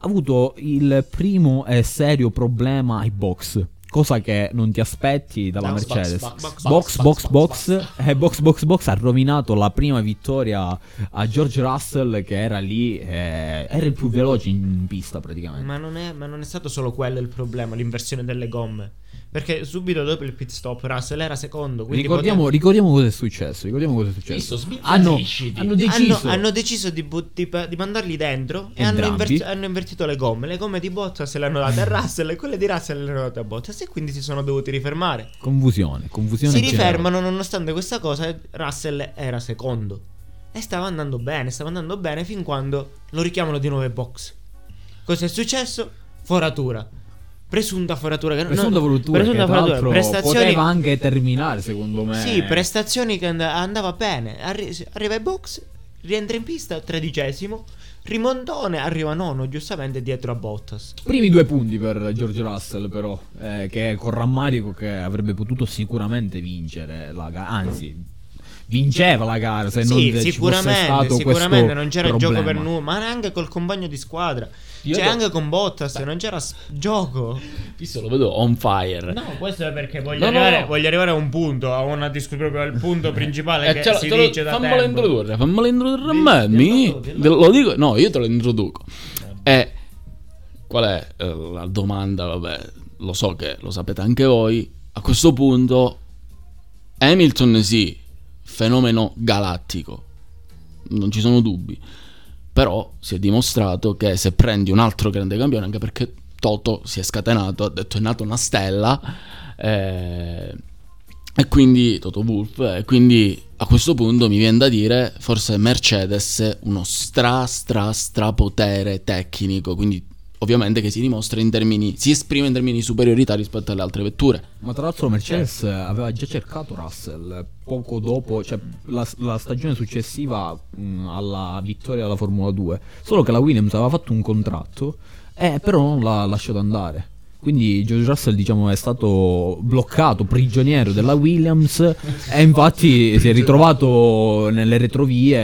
Speaker 4: Ha avuto il primo e serio problema ai box. Cosa che non ti aspetti dalla Mercedes.
Speaker 5: box, box,
Speaker 4: Box, box, eh, box, box, box ha rovinato la prima vittoria a George Russell che era lì, eh, era il più veloce in pista praticamente.
Speaker 5: Ma non, è, ma non è stato solo quello il problema, l'inversione delle gomme. Perché subito dopo il pit stop Russell era secondo.
Speaker 4: Ricordiamo,
Speaker 5: poteva-
Speaker 4: ricordiamo cosa è successo. Ricordiamo cosa è successo. hanno, hanno deciso.
Speaker 5: Hanno, hanno deciso di, bu- di di mandarli dentro e hanno, inver- hanno invertito le gomme. Le gomme di Bottas le hanno date a Russell e quelle di Russell le hanno date a Bottas. E quindi si sono dovuti rifermare.
Speaker 4: Confusione, confusione.
Speaker 5: Si
Speaker 4: generale.
Speaker 5: rifermano nonostante questa cosa. Russell era secondo. E stava andando bene, stava andando bene fin quando lo richiamano di nuovo ai box. Cosa è successo? Foratura. Presunta foratura. che-
Speaker 4: Presunta
Speaker 5: no,
Speaker 4: volutura
Speaker 5: presunta
Speaker 4: che
Speaker 5: foratura. Prestazioni
Speaker 4: poteva anche terminare secondo me.
Speaker 5: sì, prestazioni che and- andava bene. Arri- arriva ai box, rientra in pista, tredicesimo. Rimontone arriva nono, giustamente dietro a Bottas.
Speaker 4: Primi due punti per George Russell però, eh, che con rammarico che avrebbe potuto sicuramente vincere la gara, anzi vinceva la gara se non
Speaker 5: sì,
Speaker 4: ci fosse
Speaker 5: sicuramente,
Speaker 4: stato
Speaker 5: sicuramente
Speaker 4: questo
Speaker 5: non c'era
Speaker 4: problema.
Speaker 5: gioco per nulla, ma neanche col compagno di squadra.
Speaker 6: Io
Speaker 5: cioè,
Speaker 6: do-
Speaker 5: anche con Bottas non c'era s- gioco.
Speaker 6: Visto lo vedo on fire.
Speaker 5: No, questo è perché voglio,
Speaker 6: No, no,
Speaker 5: arrivare,
Speaker 6: no.
Speaker 5: voglio arrivare a un punto, a una discussione proprio al punto principale
Speaker 6: Eh,
Speaker 5: che
Speaker 6: lo-
Speaker 5: si
Speaker 6: lo-
Speaker 5: dice da
Speaker 6: fammelo
Speaker 5: tempo.
Speaker 6: introdurre, fammelo introdurre a me.
Speaker 5: dillo
Speaker 6: mi- lo dico, no, io te lo introduco. E qual è eh, la domanda? Vabbè, lo so che lo sapete anche voi. A questo punto, Hamilton sì, fenomeno galattico, non ci sono dubbi. Però si è dimostrato che se prendi un altro grande campione, anche perché Toto si è scatenato, ha detto è nata una stella, eh, e quindi Toto Wolff, e quindi a questo punto mi viene da dire forse Mercedes uno stra stra stra potere tecnico, quindi ovviamente che si dimostra in termini, si esprime in termini di superiorità rispetto alle altre vetture.
Speaker 4: Ma tra l'altro Mercedes aveva già cercato Russell poco dopo, cioè la, la stagione successiva mh, alla vittoria della Formula 2, solo che la Williams aveva fatto un contratto, eh, però non l'ha lasciato andare. Quindi George Russell diciamo è stato bloccato, prigioniero della Williams e infatti si è ritrovato nelle retrovie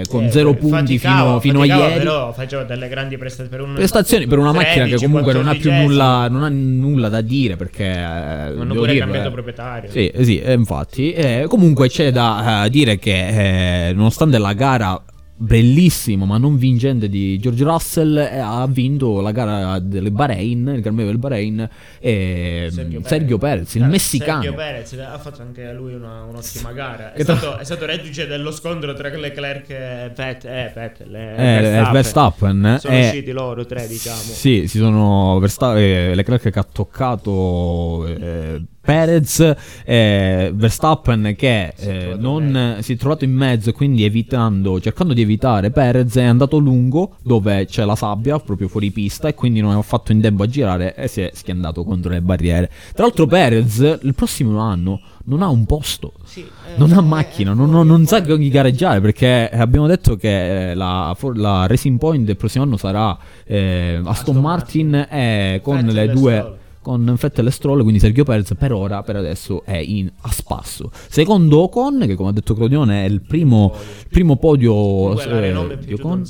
Speaker 4: eh, con
Speaker 5: Eh,
Speaker 4: zero punti fino, fino a ieri.
Speaker 5: Però faceva delle grandi prestazioni per un
Speaker 4: Prestazioni per una macchina che
Speaker 5: 13,
Speaker 4: comunque non ha più
Speaker 5: 14esimo.
Speaker 4: nulla, non ha nulla da dire perché... eh,
Speaker 5: Hanno pure
Speaker 4: dirlo,
Speaker 5: cambiato
Speaker 4: eh.
Speaker 5: proprietario.
Speaker 4: Sì, eh, sì, eh, infatti. Eh, comunque c'è da dire che nonostante la gara bellissima ma non vincente di George Russell eh, ha vinto la gara del Bahrain, il Gran Premio del Bahrain e Sergio,
Speaker 5: Sergio
Speaker 4: Perez, il
Speaker 5: Eh,
Speaker 4: messicano.
Speaker 5: Sergio Perez ha fatto anche lui una- un'ottima gara. È
Speaker 4: Che tra-
Speaker 5: stato, è stato reduce dello scontro tra Leclerc e Pet, eh, Vettel, eh,
Speaker 4: Eh, Verstappen,
Speaker 5: Sono
Speaker 4: eh,
Speaker 5: usciti loro tre, diciamo.
Speaker 4: Sì, si sono Verstappen, eh, Leclerc che ha toccato eh, Perez, eh, Verstappen che eh, non si è trovato in mezzo e quindi evitando, cercando di evitare Perez è andato lungo dove c'è la sabbia proprio fuori pista e quindi non ha fatto in tempo a girare e si è schiantato contro le barriere. Tra l'altro Perez il prossimo anno non ha un posto,
Speaker 5: Sì, eh,
Speaker 4: non ha
Speaker 5: eh,
Speaker 4: macchina,
Speaker 5: è
Speaker 4: non, non- non sa chi gareggiare perché abbiamo detto che eh, la, la Racing Point del prossimo anno sarà eh, Aston Martin e con
Speaker 5: Vettel
Speaker 4: le due. Con Fettel e Stroll quindi Sergio Perez per ora per adesso è in a spasso secondo Ocon che come ha detto Clodione è il primo, primo podio
Speaker 5: Comunque la
Speaker 4: eh,
Speaker 5: Renault
Speaker 4: Ocon.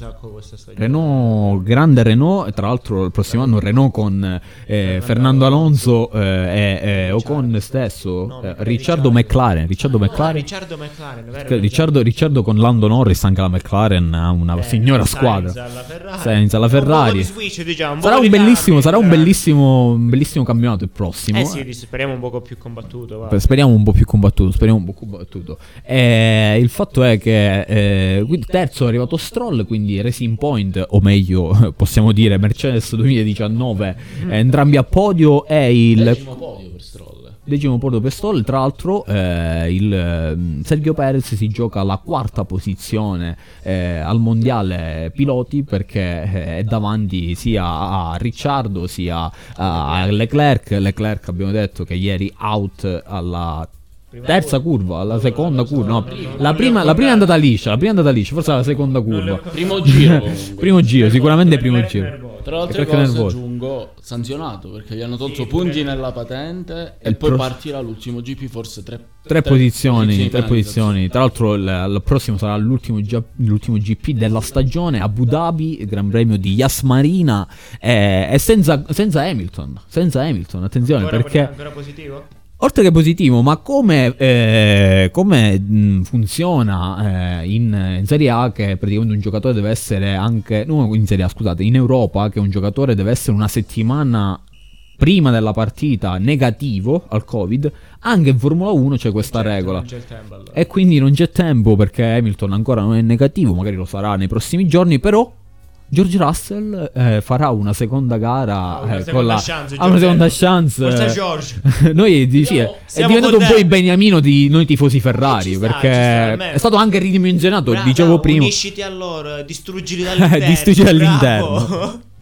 Speaker 4: Renault, grande Renault, e tra l'altro il prossimo anno Renault con eh, Fernando Alonso eh, e, e Ocon stesso,
Speaker 5: No,
Speaker 4: eh, Ricciardo. McLaren, Ricciardo McLaren,
Speaker 5: Ricciardo McLaren, vero.
Speaker 4: Ricciardo, Ricciardo con Lando Norris, anche la McLaren ha una
Speaker 5: Eh,
Speaker 4: signora
Speaker 5: Sainz
Speaker 4: squadra.
Speaker 5: alla Ferrari.
Speaker 4: Sainz alla
Speaker 5: Un po'
Speaker 4: Ferrari.
Speaker 5: switch, diciamo, un
Speaker 4: Sarà un bellissimo, sarà un bellissimo, un bellissimo campionato il prossimo.
Speaker 5: Eh sì, di- speriamo un poco più combattuto.
Speaker 4: Beh, Speriamo un po' più combattuto. Speriamo un po' combattuto. Eh, il fatto è che eh, terzo è arrivato Stroll, quindi Racing Point, o meglio, possiamo dire Mercedes 2019, eh, entrambi a podio. E il
Speaker 6: Decimo podio per Stroll.
Speaker 4: Decimo podio per Stroll. Tra l'altro, eh, il ehm, Sergio Perez si gioca la quarta posizione eh, al mondiale piloti perché eh, è davanti sia a Ricciardo sia a Leclerc. Leclerc abbiamo detto che ieri out alla terza curva, alla seconda curva. No, la prima, la prima è andata liscia, la prima è andata liscia, forse la seconda curva.
Speaker 6: Primo giro.
Speaker 4: Primo giro, sicuramente primo giro.
Speaker 6: Tra cose
Speaker 4: nervoso.
Speaker 6: aggiungo sanzionato perché gli hanno tolto punti nella patente e,
Speaker 4: il
Speaker 6: poi
Speaker 4: pro-
Speaker 6: partirà l'ultimo GP forse tre,
Speaker 4: Tre posizioni, tre
Speaker 6: penalizzazioni.
Speaker 4: posizioni. Tra l'altro, il, il prossimo sarà l'ultimo, l'ultimo GP della stagione. Abu Dhabi, il Gran Premio di Yas Marina. E, e senza, senza Hamilton. Senza Hamilton, attenzione
Speaker 5: Ancora-
Speaker 4: perché.
Speaker 5: ancora positivo?
Speaker 4: Oltre che positivo, ma come, eh, come, funziona eh, in, in Serie A che praticamente un giocatore deve essere anche, no in Serie A scusate, in Europa che un giocatore deve essere una settimana prima della partita negativo al Covid, anche in Formula 1 c'è questa
Speaker 5: Certo,
Speaker 4: regola.
Speaker 5: tempo, allora.
Speaker 4: E quindi non c'è tempo perché Hamilton ancora non è negativo, magari lo sarà nei prossimi giorni, però George Russell eh, farà una seconda gara
Speaker 5: Ah, una
Speaker 4: eh,
Speaker 5: seconda
Speaker 4: con la
Speaker 5: chance,
Speaker 4: ha una
Speaker 5: George.
Speaker 4: seconda chance.
Speaker 5: Forza
Speaker 4: eh.
Speaker 5: George.
Speaker 4: Noi dici, è, è diventato un po' il beniamino di noi tifosi Ferrari
Speaker 5: Eh, sta,
Speaker 4: perché
Speaker 5: sta,
Speaker 4: è stato anche ridimensionato,
Speaker 5: Bravo,
Speaker 4: dicevo prima.
Speaker 5: Unisciti a loro, distruggili dall'interno.
Speaker 4: Distruggi
Speaker 5: bravo.
Speaker 4: dall'interno.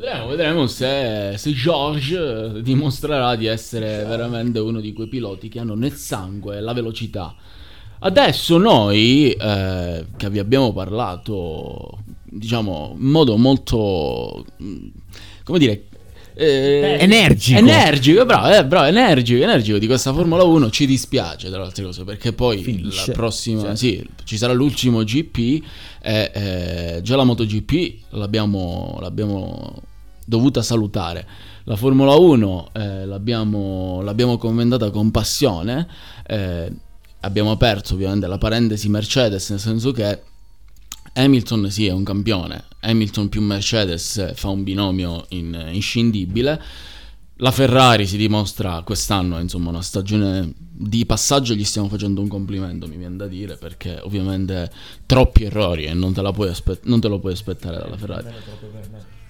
Speaker 6: Vedremo, vedremo se, se George eh, dimostrerà di essere veramente uno di quei piloti che hanno nel sangue la velocità. Adesso noi, eh, che vi abbiamo parlato, diciamo, in modo molto, mm, come dire, eh,
Speaker 4: Energico.
Speaker 6: energico, bravo, eh, bravo, energico, energico di questa Formula 1 ci dispiace tra le altre cose perché poi
Speaker 4: Finisce.
Speaker 6: la prossima,
Speaker 4: Cioè.
Speaker 6: sì, ci sarà l'ultimo GP e eh, già la MotoGP l'abbiamo, l'abbiamo dovuta salutare. La Formula 1 eh, l'abbiamo, l'abbiamo commentata con passione. eh, abbiamo aperto ovviamente la parentesi Mercedes, nel senso che Hamilton sì è un campione. Hamilton più Mercedes fa un binomio in- inscindibile. La Ferrari si dimostra quest'anno, insomma, una stagione di passaggio. Gli stiamo facendo un complimento, mi viene da dire, perché ovviamente troppi errori e non te, la puoi aspe- non te lo puoi aspettare dalla Ferrari.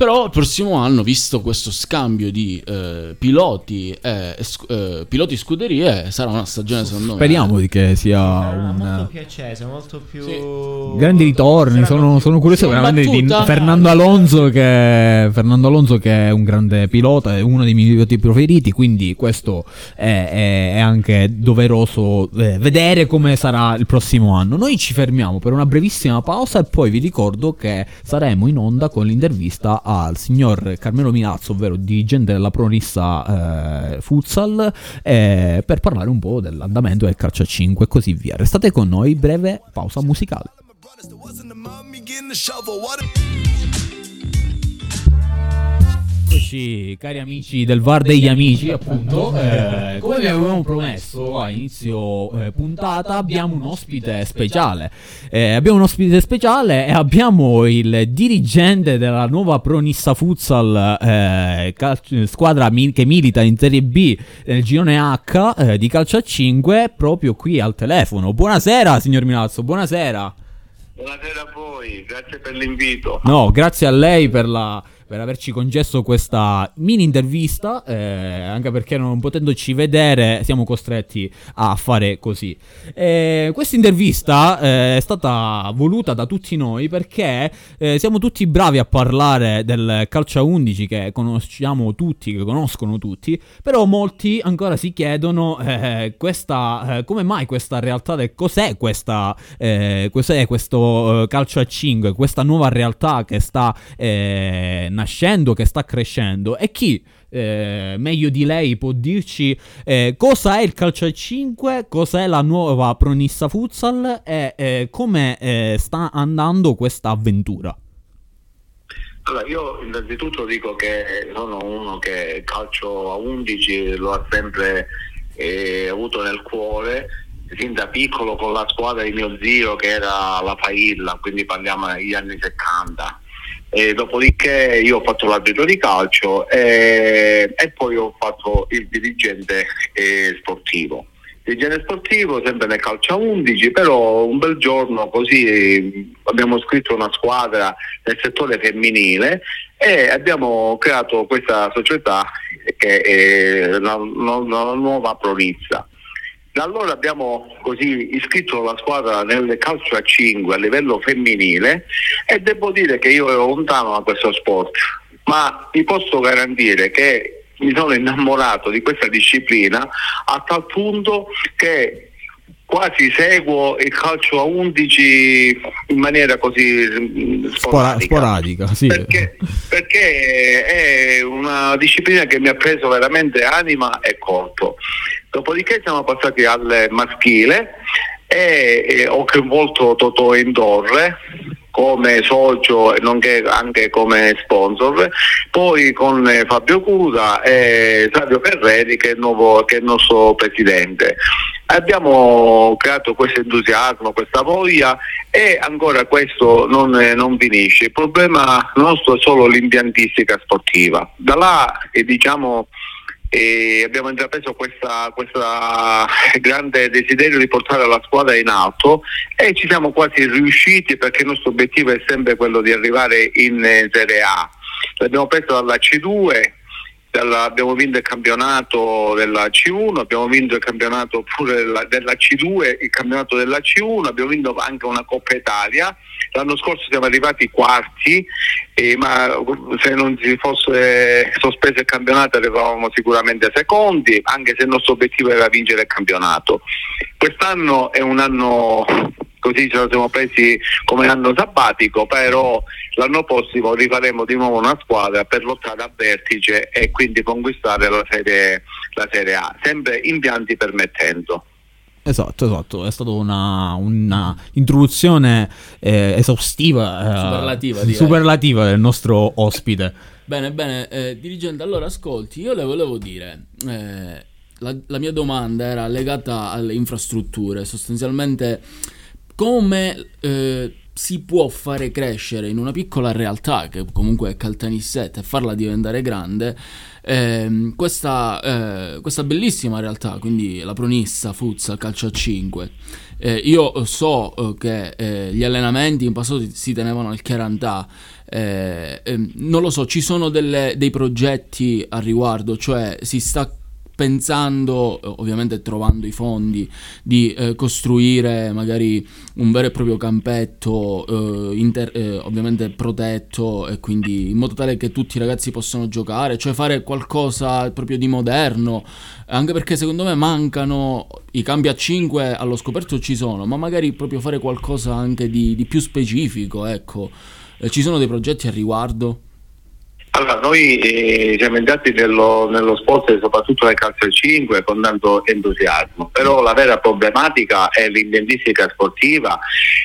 Speaker 6: Però il prossimo anno, visto questo scambio di eh, piloti e sc- eh, piloti scuderie, sarà una stagione secondo me.
Speaker 4: Speriamo di che sia
Speaker 5: molto
Speaker 4: un
Speaker 5: più accesa, molto più...
Speaker 4: grandi ritorni. Sono, sono curioso
Speaker 6: Sì,
Speaker 4: veramente di. Fernando Alonso che Fernando Alonso che è un grande pilota, è uno dei miei piloti preferiti, quindi questo è, è- è anche doveroso eh, vedere come sarà il prossimo anno. Noi ci fermiamo per una brevissima pausa e poi vi ricordo che saremo in onda con l'intervista al signor Carmelo Milazzo, ovvero dirigente della Pronissa eh, Futsal, eh, per parlare un po' dell'andamento del calcio a 5 e così via. Restate con noi, breve pausa musicale. Eccoci cari amici del VAR degli amici appunto. Eh, come vi avevamo promesso a inizio eh, puntata abbiamo un ospite speciale. Eh, abbiamo un ospite speciale e abbiamo il dirigente della nuova Pronissa Futsal eh, cal- squadra mi- che milita in Serie B nel girone H eh, di calcio a 5 proprio qui al telefono. Buonasera signor Milazzo buonasera.
Speaker 10: Buonasera a voi, grazie per l'invito.
Speaker 4: No, grazie a lei per la, per averci concesso questa mini intervista, eh, anche perché non potendoci vedere siamo costretti a fare così. Eh, questa intervista eh, è stata voluta da tutti noi perché eh, siamo tutti bravi a parlare del calcio a 11 che conosciamo tutti, che conoscono tutti, però molti ancora si chiedono eh, questa, eh, come mai questa realtà, del, cos'è, questa, cos'è questo calcio a 5, questa nuova realtà che sta nascendo, che sta crescendo e chi eh, meglio di lei può dirci eh, cosa è il calcio a 5, cosa è la nuova Pronissa Futsal e eh, come eh, sta andando questa avventura.
Speaker 10: Allora, io innanzitutto dico che sono uno che calcio a 11 lo ha sempre eh, avuto nel cuore sin da piccolo con la squadra di mio zio che era la Failla, quindi parliamo degli anni 70 e dopodiché io ho fatto l'arbitro di calcio e, e poi ho fatto il dirigente eh, sportivo. Dirigente sportivo sempre nel calcio a 11, però un bel giorno così abbiamo scritto una squadra nel settore femminile e abbiamo creato questa società che è la, la, la nuova Pronizza. Da allora abbiamo così iscritto la squadra nel calcio a 5 a livello femminile e devo dire che io ero lontano da questo sport, ma vi posso garantire che mi sono innamorato di questa disciplina a tal punto che quasi seguo il calcio a 11 in maniera così sporadica,
Speaker 4: sporadica sì.
Speaker 10: perché, perché, è una disciplina che mi ha preso veramente anima e corpo. Dopodiché siamo passati al maschile e, e ho coinvolto Totò Indorre come socio e nonché anche come sponsor, poi con Fabio Cusa e Fabio Ferreri che è, nuovo, che è il nostro presidente. Abbiamo creato questo entusiasmo, questa voglia e ancora questo non, non finisce. Il problema nostro è solo l'impiantistica sportiva. Da là eh, diciamo, e abbiamo intrapreso questa, grande desiderio di portare la squadra in alto e ci siamo quasi riusciti perché il nostro obiettivo è sempre quello di arrivare in Serie A. L'abbiamo preso dalla C2 della, abbiamo vinto il campionato della C1, abbiamo vinto il campionato pure della, della, C2, il campionato della C1, abbiamo vinto anche una Coppa Italia. L'anno scorso siamo arrivati quarti, eh, ma se non si fosse sospeso il campionato arrivavamo sicuramente secondi, anche se il nostro obiettivo era vincere il campionato. Quest'anno è un anno così ce lo siamo presi come anno sabbatico, però l'anno prossimo rifaremo di nuovo una squadra per lottare a vertice e quindi conquistare la serie, la serie A, sempre impianti permettendo.
Speaker 4: Esatto, esatto, è stata una, una introduzione eh, esaustiva,
Speaker 6: eh, superlativa,
Speaker 4: superlativa, del nostro ospite.
Speaker 6: Bene, bene, eh, dirigente, allora ascolti, io le volevo dire, eh, la, la mia domanda era legata alle infrastrutture, sostanzialmente come eh, si può fare crescere in una piccola realtà che comunque è Caltanissette e farla diventare grande eh, questa, eh, questa, bellissima realtà, quindi la Pronissa, Futsal, Calcio a 5. Eh, io so eh, che eh, gli allenamenti in passato si tenevano al Chiarantà, eh, ehm, non lo so, ci sono delle, dei progetti a riguardo, cioè si sta pensando, ovviamente trovando i fondi, di eh, costruire magari un vero e proprio campetto, eh, inter- eh, ovviamente protetto, e quindi in modo tale che tutti i ragazzi possano giocare, cioè fare qualcosa proprio di moderno, anche perché secondo me mancano i cambi a 5 allo scoperto ci sono, ma magari proprio fare qualcosa anche di, di più specifico, ecco. Eh, ci sono dei progetti a riguardo?
Speaker 10: Allora, noi eh, siamo entrati nello, nello, sport soprattutto nel calcio 5 con tanto entusiasmo, però la vera problematica è l'indentistica sportiva,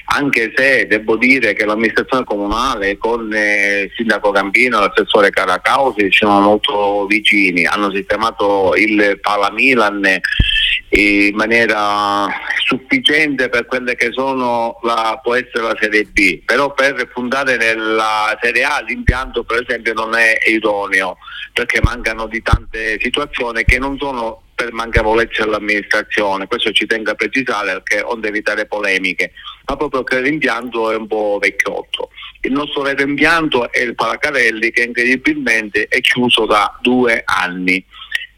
Speaker 10: anche se devo dire che l'amministrazione comunale con eh, il sindaco Gambino e l'assessore Caracausi sono molto vicini, hanno sistemato il Pala Milan in maniera sufficiente per quelle che sono la, può essere la Serie B, però per fundare nella Serie A l'impianto per esempio non è idoneo perché mancano di tante situazioni che non sono per mancavolezza dell'amministrazione, questo ci tengo a precisare perché onde evitare polemiche, ma proprio che l'impianto è un po' vecchiotto. Il nostro vero impianto è il Palacarelli che incredibilmente è chiuso da due anni.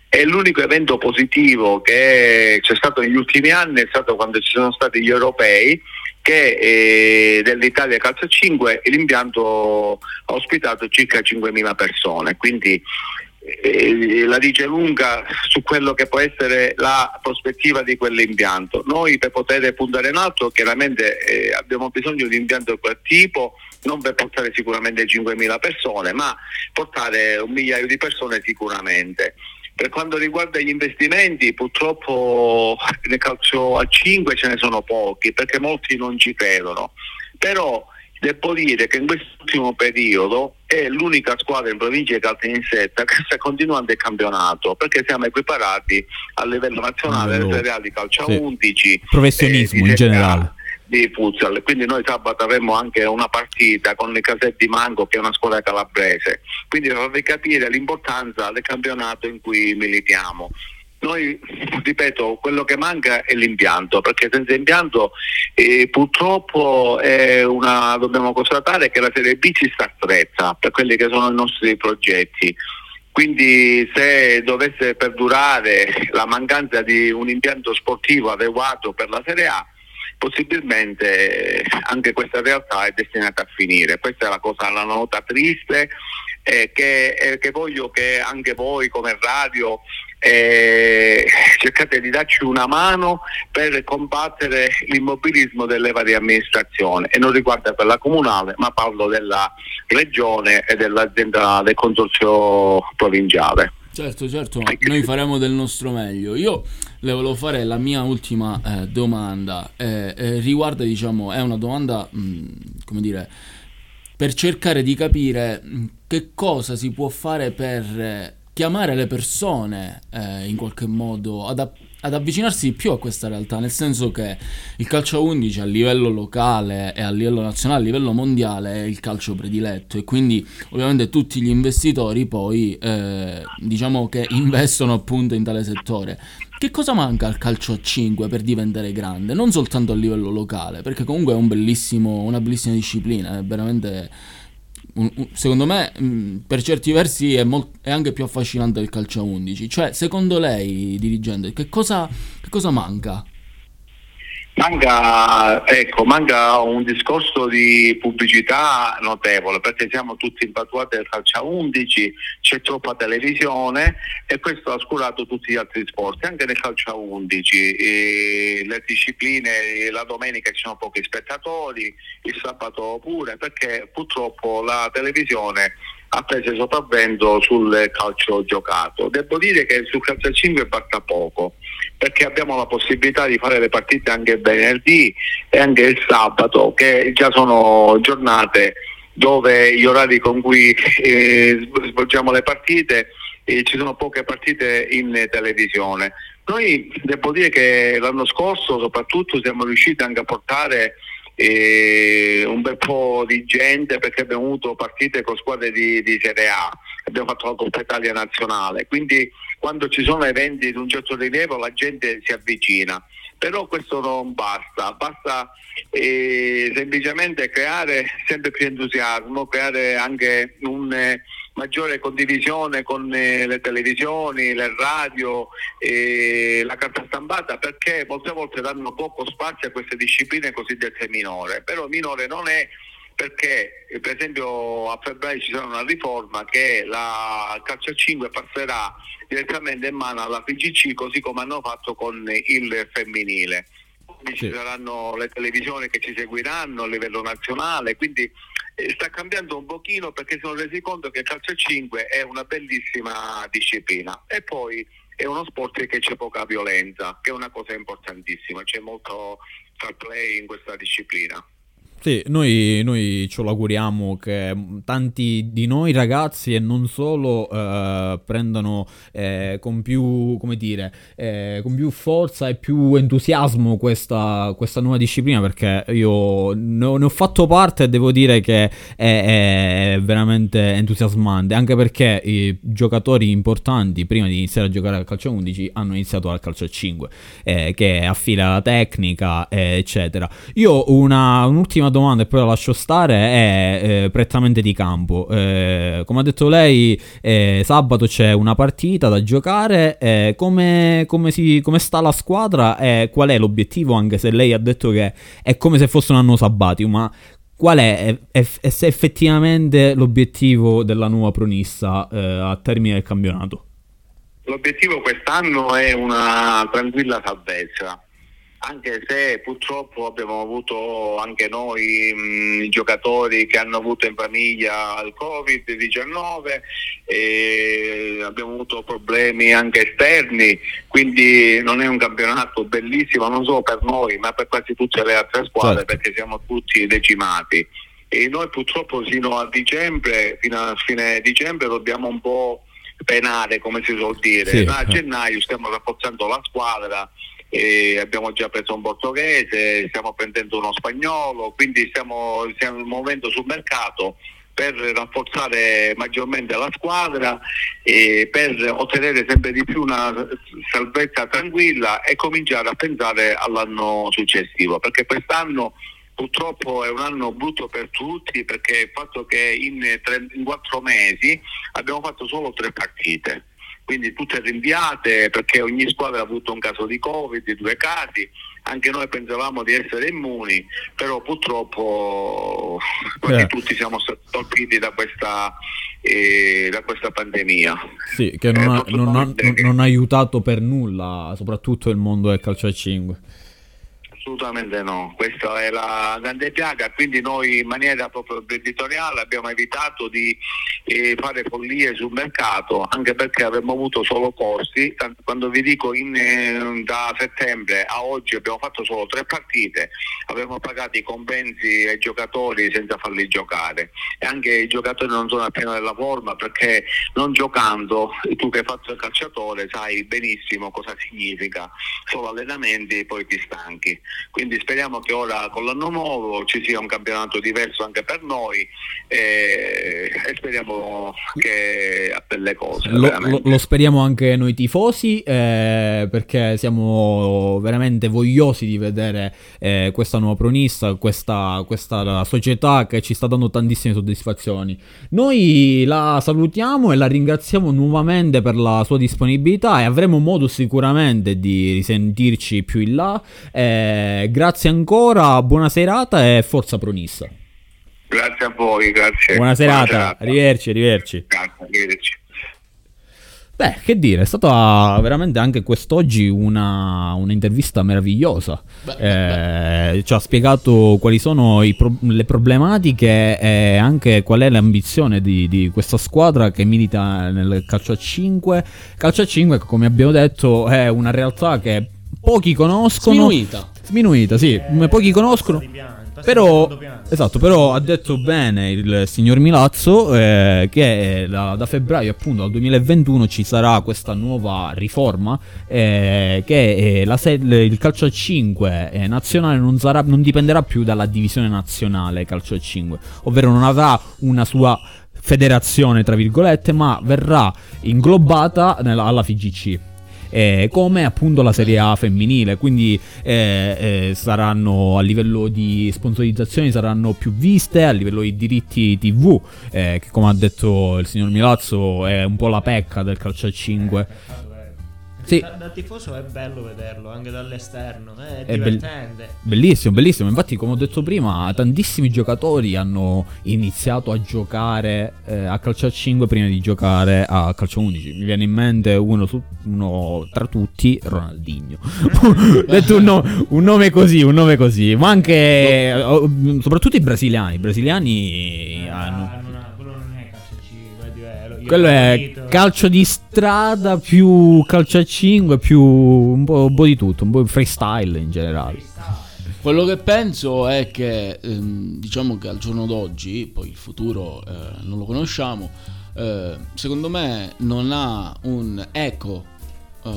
Speaker 10: E l'unico evento positivo che c'è stato negli ultimi anni è stato quando ci sono stati gli europei che eh, dell'Italia Calcio 5 l'impianto ha ospitato circa 5.000 persone, quindi eh, la dice lunga su quello che può essere la prospettiva di quell'impianto. Noi per poter puntare in alto chiaramente eh, abbiamo bisogno di un impianto di quel tipo, non per portare sicuramente 5.000 persone, ma portare un migliaio di persone sicuramente. Per quanto riguarda gli investimenti, purtroppo nel calcio a 5 ce ne sono pochi perché molti non ci credono. Però devo dire che in quest'ultimo periodo è l'unica squadra in provincia di Caltanissetta che sta continuando il campionato perché siamo equiparati a livello nazionale alle
Speaker 4: Allora,
Speaker 10: serie A di calcio a
Speaker 4: sì.
Speaker 10: 11
Speaker 4: Professionismo
Speaker 10: eh,
Speaker 4: in generale.
Speaker 10: Di futsal. Quindi noi sabato avremo anche una partita con il Casetti Mango che è una scuola calabrese. Quindi farvi capire l'importanza del campionato in cui militiamo. Noi, ripeto, quello che manca è l'impianto, perché senza impianto eh, purtroppo una, dobbiamo constatare che la Serie B ci sta stretta per quelli che sono i nostri progetti. Quindi se dovesse perdurare la mancanza di un impianto sportivo adeguato per la Serie A, possibilmente anche questa realtà è destinata a finire. Questa è la cosa, la nota triste eh, che, eh, che voglio che anche voi come radio eh, cercate di darci una mano per combattere l'immobilismo delle varie amministrazioni e non riguarda quella comunale ma parlo della regione e dell'azienda del consorzio provinciale.
Speaker 6: Certo, certo, ma noi faremo del nostro meglio. Io le volevo fare la mia ultima eh, domanda. eh, eh, riguarda, diciamo, è una domanda, mh, come dire, per cercare di capire mh, che cosa si può fare per eh, chiamare le persone eh, in qualche modo ad, ad avvicinarsi di più a questa realtà, nel senso che il calcio a 11 a livello locale e a livello nazionale, a livello mondiale è il calcio prediletto e quindi ovviamente tutti gli investitori poi eh, diciamo che investono appunto in tale settore. Che cosa manca al calcio a 5 per diventare grande? Non soltanto a livello locale, perché comunque è un una bellissima disciplina, è veramente secondo me mh, per certi versi è, mol- è anche più affascinante del calcio a 11 cioè secondo lei dirigente che cosa, che cosa manca
Speaker 10: Manca, ecco, manca un discorso di pubblicità notevole perché siamo tutti impatuati del calcio a 11, c'è troppa televisione e questo ha oscurato tutti gli altri sport, anche nel calcio a 11, eh, le discipline, la domenica ci sono pochi spettatori, il sabato pure perché purtroppo la televisione ha preso sopravvento sul calcio giocato. Devo dire che sul calcio a 5 basta poco perché abbiamo la possibilità di fare le partite anche venerdì e anche il sabato, che già sono giornate dove gli orari con cui eh, svolgiamo le partite eh, ci sono poche partite in televisione. Noi devo dire che l'anno scorso soprattutto siamo riusciti anche a portare eh, un bel po' di gente perché abbiamo avuto partite con squadre di, di Serie A, abbiamo fatto la Coppa Italia nazionale, quindi quando ci sono eventi di un certo rilievo la gente si avvicina. Però questo non basta, basta eh, semplicemente creare sempre più entusiasmo, creare anche un eh, maggiore condivisione con eh, le televisioni, le radio, la carta stampata perché molte volte danno poco spazio a queste discipline cosiddette minore, però minore non è perché eh, per esempio a febbraio ci sarà una riforma che la calcio a 5 passerà direttamente in mano alla PGC così come hanno fatto con il femminile. Quindi ci saranno le televisioni che ci seguiranno a livello nazionale, quindi sta cambiando un pochino perché si sono resi conto che il calcio a 5 è una bellissima disciplina e poi è uno sport che c'è poca violenza, che è una cosa importantissima, c'è molto fair play in questa disciplina.
Speaker 4: Sì, noi, noi ce lo auguriamo che tanti di noi ragazzi e non solo eh, prendano eh, con più, dire, eh, con più forza e più entusiasmo questa, questa nuova disciplina perché io ne ne ho fatto parte e devo dire che è, è veramente entusiasmante anche perché i giocatori importanti prima di iniziare a giocare al calcio a 11 hanno iniziato al calcio a 5 eh, che affila la tecnica eh, eccetera. Io una, un'ultima ultima domanda e poi la lascio stare è eh, prettamente di campo. Eh, come ha detto lei, eh, sabato c'è una partita da giocare. eh, come, come si- come sta la squadra e qual è l'obiettivo? Anche se lei ha detto che è come se fosse un anno sabbatico, ma qual è, è- è- se effettivamente l'obiettivo della nuova pronissa eh, a termine del campionato?
Speaker 10: L'obiettivo quest'anno è una tranquilla salvezza, anche se purtroppo abbiamo avuto anche noi mh, giocatori che hanno avuto in famiglia il Covid-19 e abbiamo avuto problemi anche esterni, quindi non è un campionato bellissimo non solo per noi ma per quasi tutte le altre squadre
Speaker 4: Certo.
Speaker 10: perché siamo tutti decimati. E noi purtroppo fino a dicembre, fino a fine dicembre dobbiamo un po' penare come si suol dire.
Speaker 4: Sì.
Speaker 10: Ma a gennaio stiamo rafforzando la squadra, e abbiamo già preso un portoghese, stiamo prendendo uno spagnolo, quindi stiamo, stiamo muovendo sul mercato per rafforzare maggiormente la squadra e per ottenere sempre di più una salvezza tranquilla e cominciare a pensare all'anno successivo, perché quest'anno purtroppo è un anno brutto per tutti perché il fatto che in, tre- in quattro mesi abbiamo fatto solo tre partite quindi tutte rinviate perché ogni squadra ha avuto un caso di Covid, due casi, anche noi pensavamo di essere immuni, però purtroppo quasi
Speaker 4: Eh.
Speaker 10: tutti siamo stati colpiti da questa, eh, da questa pandemia.
Speaker 4: Sì, che non ha, non ha- non- non ha aiutato per nulla, soprattutto il mondo del calcio a 5.
Speaker 10: Assolutamente no, questa è la grande piaga, quindi noi in maniera proprio editoriale abbiamo evitato di eh, fare follie sul mercato, anche perché avremmo avuto solo costi, Tant- quando vi dico in, eh, da settembre a oggi abbiamo fatto solo tre partite, avremmo pagato i compensi ai giocatori senza farli giocare. E anche i giocatori non sono a pieno della forma perché non giocando, tu che hai fatto il calciatore sai benissimo cosa significa, solo allenamenti e poi ti stanchi. Quindi speriamo che ora con l'anno nuovo ci sia un campionato diverso anche per noi e, e speriamo che a belle cose.
Speaker 4: Lo, lo- lo speriamo anche noi tifosi eh, perché siamo veramente vogliosi di vedere eh, questa nuova pronissa, questa, questa società che ci sta dando tantissime soddisfazioni. Noi la salutiamo e la ringraziamo nuovamente per la sua disponibilità e avremo modo sicuramente di risentirci più in là. Eh, grazie ancora, buona serata e forza pronissa.
Speaker 10: Grazie a voi, grazie.
Speaker 4: Buona serata, arrivederci, arrivederci.
Speaker 10: Grazie, arrivederci.
Speaker 4: Beh, che dire, è stata veramente anche quest'oggi una, un'intervista meravigliosa. Eh, ci ha spiegato quali sono i pro- le problematiche e anche qual è l'ambizione di, di questa squadra che milita nel calcio a 5. Calcio a 5, come abbiamo detto, è una realtà che pochi conoscono.
Speaker 6: Sminuita.
Speaker 4: Sminuita, sì, pochi conoscono. Però, esatto, però ha detto bene il signor Milazzo eh, che eh, da, da febbraio appunto al 2021 ci sarà questa nuova riforma eh, che eh, la se- il calcio a 5 eh, nazionale non, sarà, non dipenderà più dalla divisione nazionale calcio a 5, ovvero non avrà una sua federazione tra virgolette ma verrà inglobata nella- alla FIGC eh, come appunto la Serie A femminile, quindi eh, eh, saranno a livello di sponsorizzazioni saranno più viste, a livello di diritti TV, eh, che come ha detto il signor Milazzo è un po' la pecca del calcio a 5. Sì.
Speaker 5: Da, da tifoso è bello vederlo anche dall'esterno, è,
Speaker 4: È bel-
Speaker 5: divertente.
Speaker 4: Bellissimo, bellissimo. Infatti, come ho detto prima, tantissimi giocatori hanno iniziato a giocare eh, a calcio a 5 prima di giocare a calcio 11. Mi viene in mente uno, su- uno tra tutti, Ronaldinho. detto un, no- un nome così, un nome così. Ma anche, eh, soprattutto i brasiliani. I brasiliani hanno.
Speaker 5: Ah, non Quello è calcio
Speaker 4: di strada più calcio a 5 più un po', un po' di tutto, un po' freestyle in generale.
Speaker 6: Quello che penso è che, ehm, diciamo che al giorno d'oggi, poi il futuro eh, non lo conosciamo, eh, secondo me non ha un eco, eh,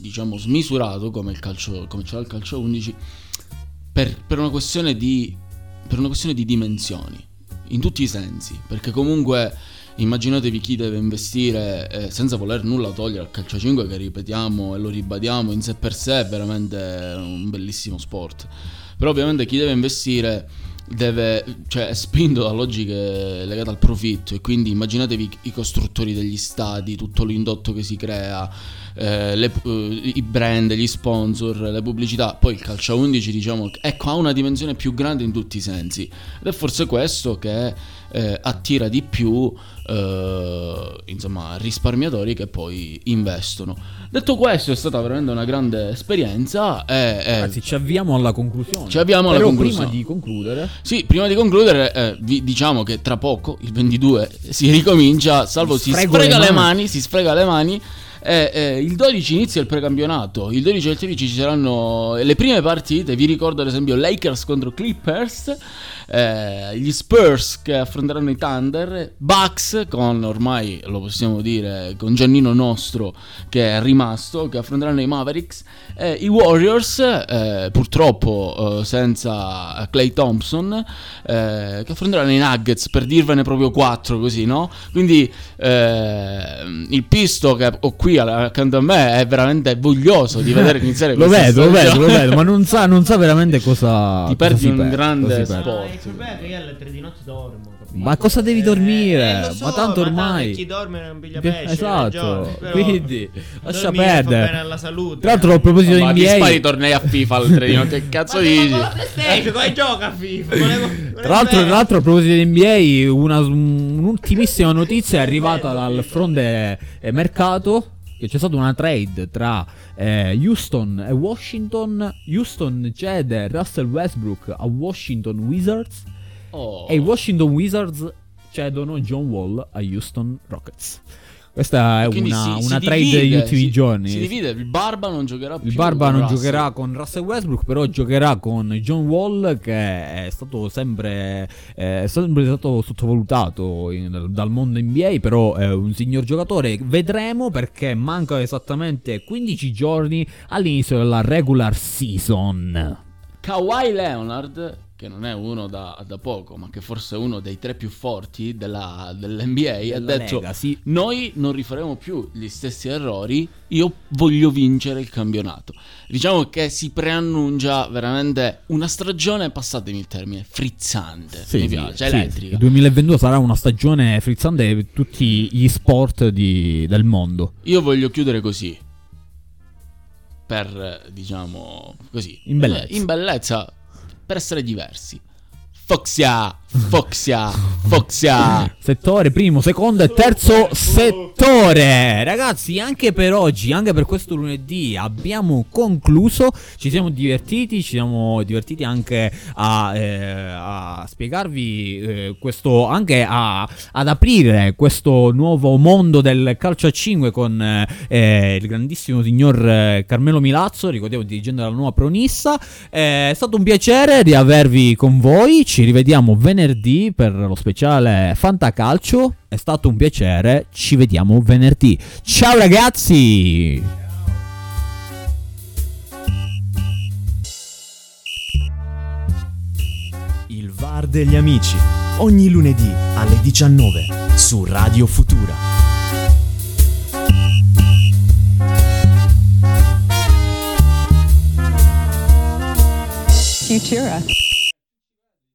Speaker 6: diciamo, smisurato come, il calcio, come ce l'ha il calcio 11 per, per una questione di, per una questione di dimensioni, in tutti i sensi, perché comunque immaginatevi chi deve investire eh, senza voler nulla togliere al calcio 5 che ripetiamo e lo ribadiamo in sé per sé è veramente un bellissimo sport. Però ovviamente chi deve investire deve, cioè, è spinto da logiche legate al profitto e quindi immaginatevi i costruttori degli stadi, tutto l'indotto che si crea, eh, le- i brand, gli sponsor, le pubblicità, poi il calcio a 11 diciamo ecco, ha una dimensione più grande in tutti i sensi. Ed è forse questo che eh, attira di più eh, insomma risparmiatori che poi investono. Detto questo è stata veramente una grande esperienza e, e
Speaker 4: Ragazzi, ci avviamo alla conclusione.
Speaker 6: Ci avviamo alla
Speaker 4: Però
Speaker 6: conclusione.
Speaker 4: prima di concludere,
Speaker 6: Sì, prima di concludere, eh, vi diciamo che tra poco, il 22, si ricomincia. Salvo si sfrega
Speaker 4: le
Speaker 6: le
Speaker 4: mani.
Speaker 6: si sfrega le mani. E, eh, il 12 inizia il precampionato. Il 12 e il 13 ci saranno le prime partite. Vi ricordo, ad esempio, Lakers contro Clippers. Eh, gli Spurs che affronteranno i Thunder. Bucks con ormai lo possiamo dire con Giannino Nostro che è rimasto. Che affronteranno i Mavericks. E i Warriors, eh, purtroppo eh, senza Clay Thompson, eh, che affronteranno i Nuggets per dirvene proprio 4 così, no? Quindi eh, il pisto che ho qui accanto a me è veramente voglioso di vedere iniziare
Speaker 4: lo
Speaker 6: questa
Speaker 4: vedo, lo vedo, lo vedo, ma non sa, non sa veramente cosa.
Speaker 6: Ti
Speaker 4: cosa
Speaker 6: perdi
Speaker 4: si
Speaker 6: un
Speaker 4: perde,
Speaker 6: grande
Speaker 4: cosa
Speaker 6: sport.
Speaker 5: Ma il problema è che io alle 3 di notte dormo. capito?
Speaker 4: Ma cosa devi dormire?
Speaker 5: Eh, so,
Speaker 4: ma tanto ormai.
Speaker 5: Chi dorme non piglia pesce.
Speaker 4: esatto,
Speaker 5: ragione,
Speaker 4: quindi lascia perdere.
Speaker 5: bene alla salute.
Speaker 4: Tra l'altro, a proposito di
Speaker 6: Ma ti
Speaker 4: NBA,
Speaker 6: spari tornei a FIFA al 3 di notte, che cazzo
Speaker 5: Ma
Speaker 6: dici?
Speaker 5: PlayStation, come gioca a FIFA? Volevo- volevo
Speaker 4: Tra l'altro, tra l'altro, a proposito di NBA, una- un'ultimissima notizia è arrivata dal fronte eh, mercato. Che c'è stata una trade tra eh, Houston e Washington. Houston cede Russell Westbrook a Washington Wizards.
Speaker 6: Oh.
Speaker 4: E i Washington Wizards cedono John Wall a Houston Rockets. Questa è una,
Speaker 6: si-
Speaker 4: una
Speaker 6: si
Speaker 4: trade
Speaker 6: divide,
Speaker 4: degli ultimi
Speaker 6: si-
Speaker 4: giorni.
Speaker 6: Si divide, il Barba non giocherà più.
Speaker 4: Il Barba non
Speaker 6: Russell.
Speaker 4: giocherà con Russell Westbrook, però giocherà con John Wall, che è stato sempre, è sempre stato sottovalutato in- dal mondo NBA. Però è un signor giocatore. Vedremo perché mancano esattamente 15 giorni all'inizio della regular season.
Speaker 6: Kawhi Leonard, che non è uno da, da poco, ma che forse è uno dei tre più forti della- dell'NBA, ha detto:
Speaker 4: Lega, sì.
Speaker 6: Noi non rifaremo più gli stessi errori. Io voglio vincere il campionato. Diciamo che si preannuncia veramente una stagione, passatemi il termine, frizzante.
Speaker 4: Sì,
Speaker 6: Mi piace,
Speaker 4: sì.
Speaker 6: elettrica.
Speaker 4: Il 2022 sarà una stagione frizzante per tutti gli sport di- del mondo.
Speaker 6: Io voglio chiudere così. Per, diciamo, così.
Speaker 4: In bellezza.
Speaker 6: In bellezza. Per essere diversi. Foxia, Foxia, Foxia.
Speaker 4: Settore primo, secondo e terzo settore. Ragazzi, anche per oggi, anche per questo lunedì abbiamo concluso. Ci siamo divertiti, ci siamo divertiti anche a, eh, a spiegarvi eh, questo, anche a- ad aprire questo nuovo mondo del calcio a 5 con eh, il grandissimo signor eh, Carmelo Milazzo, ricordiamo dirigente della nuova Pronissa. Eh, è stato un piacere di avervi con voi. Ci rivediamo venerdì per lo speciale Fantacalcio. È stato un piacere. Ci vediamo venerdì. Ciao ragazzi!
Speaker 3: Il VAR degli amici. Ogni lunedì alle 19 su Radio Futura.
Speaker 11: Futura.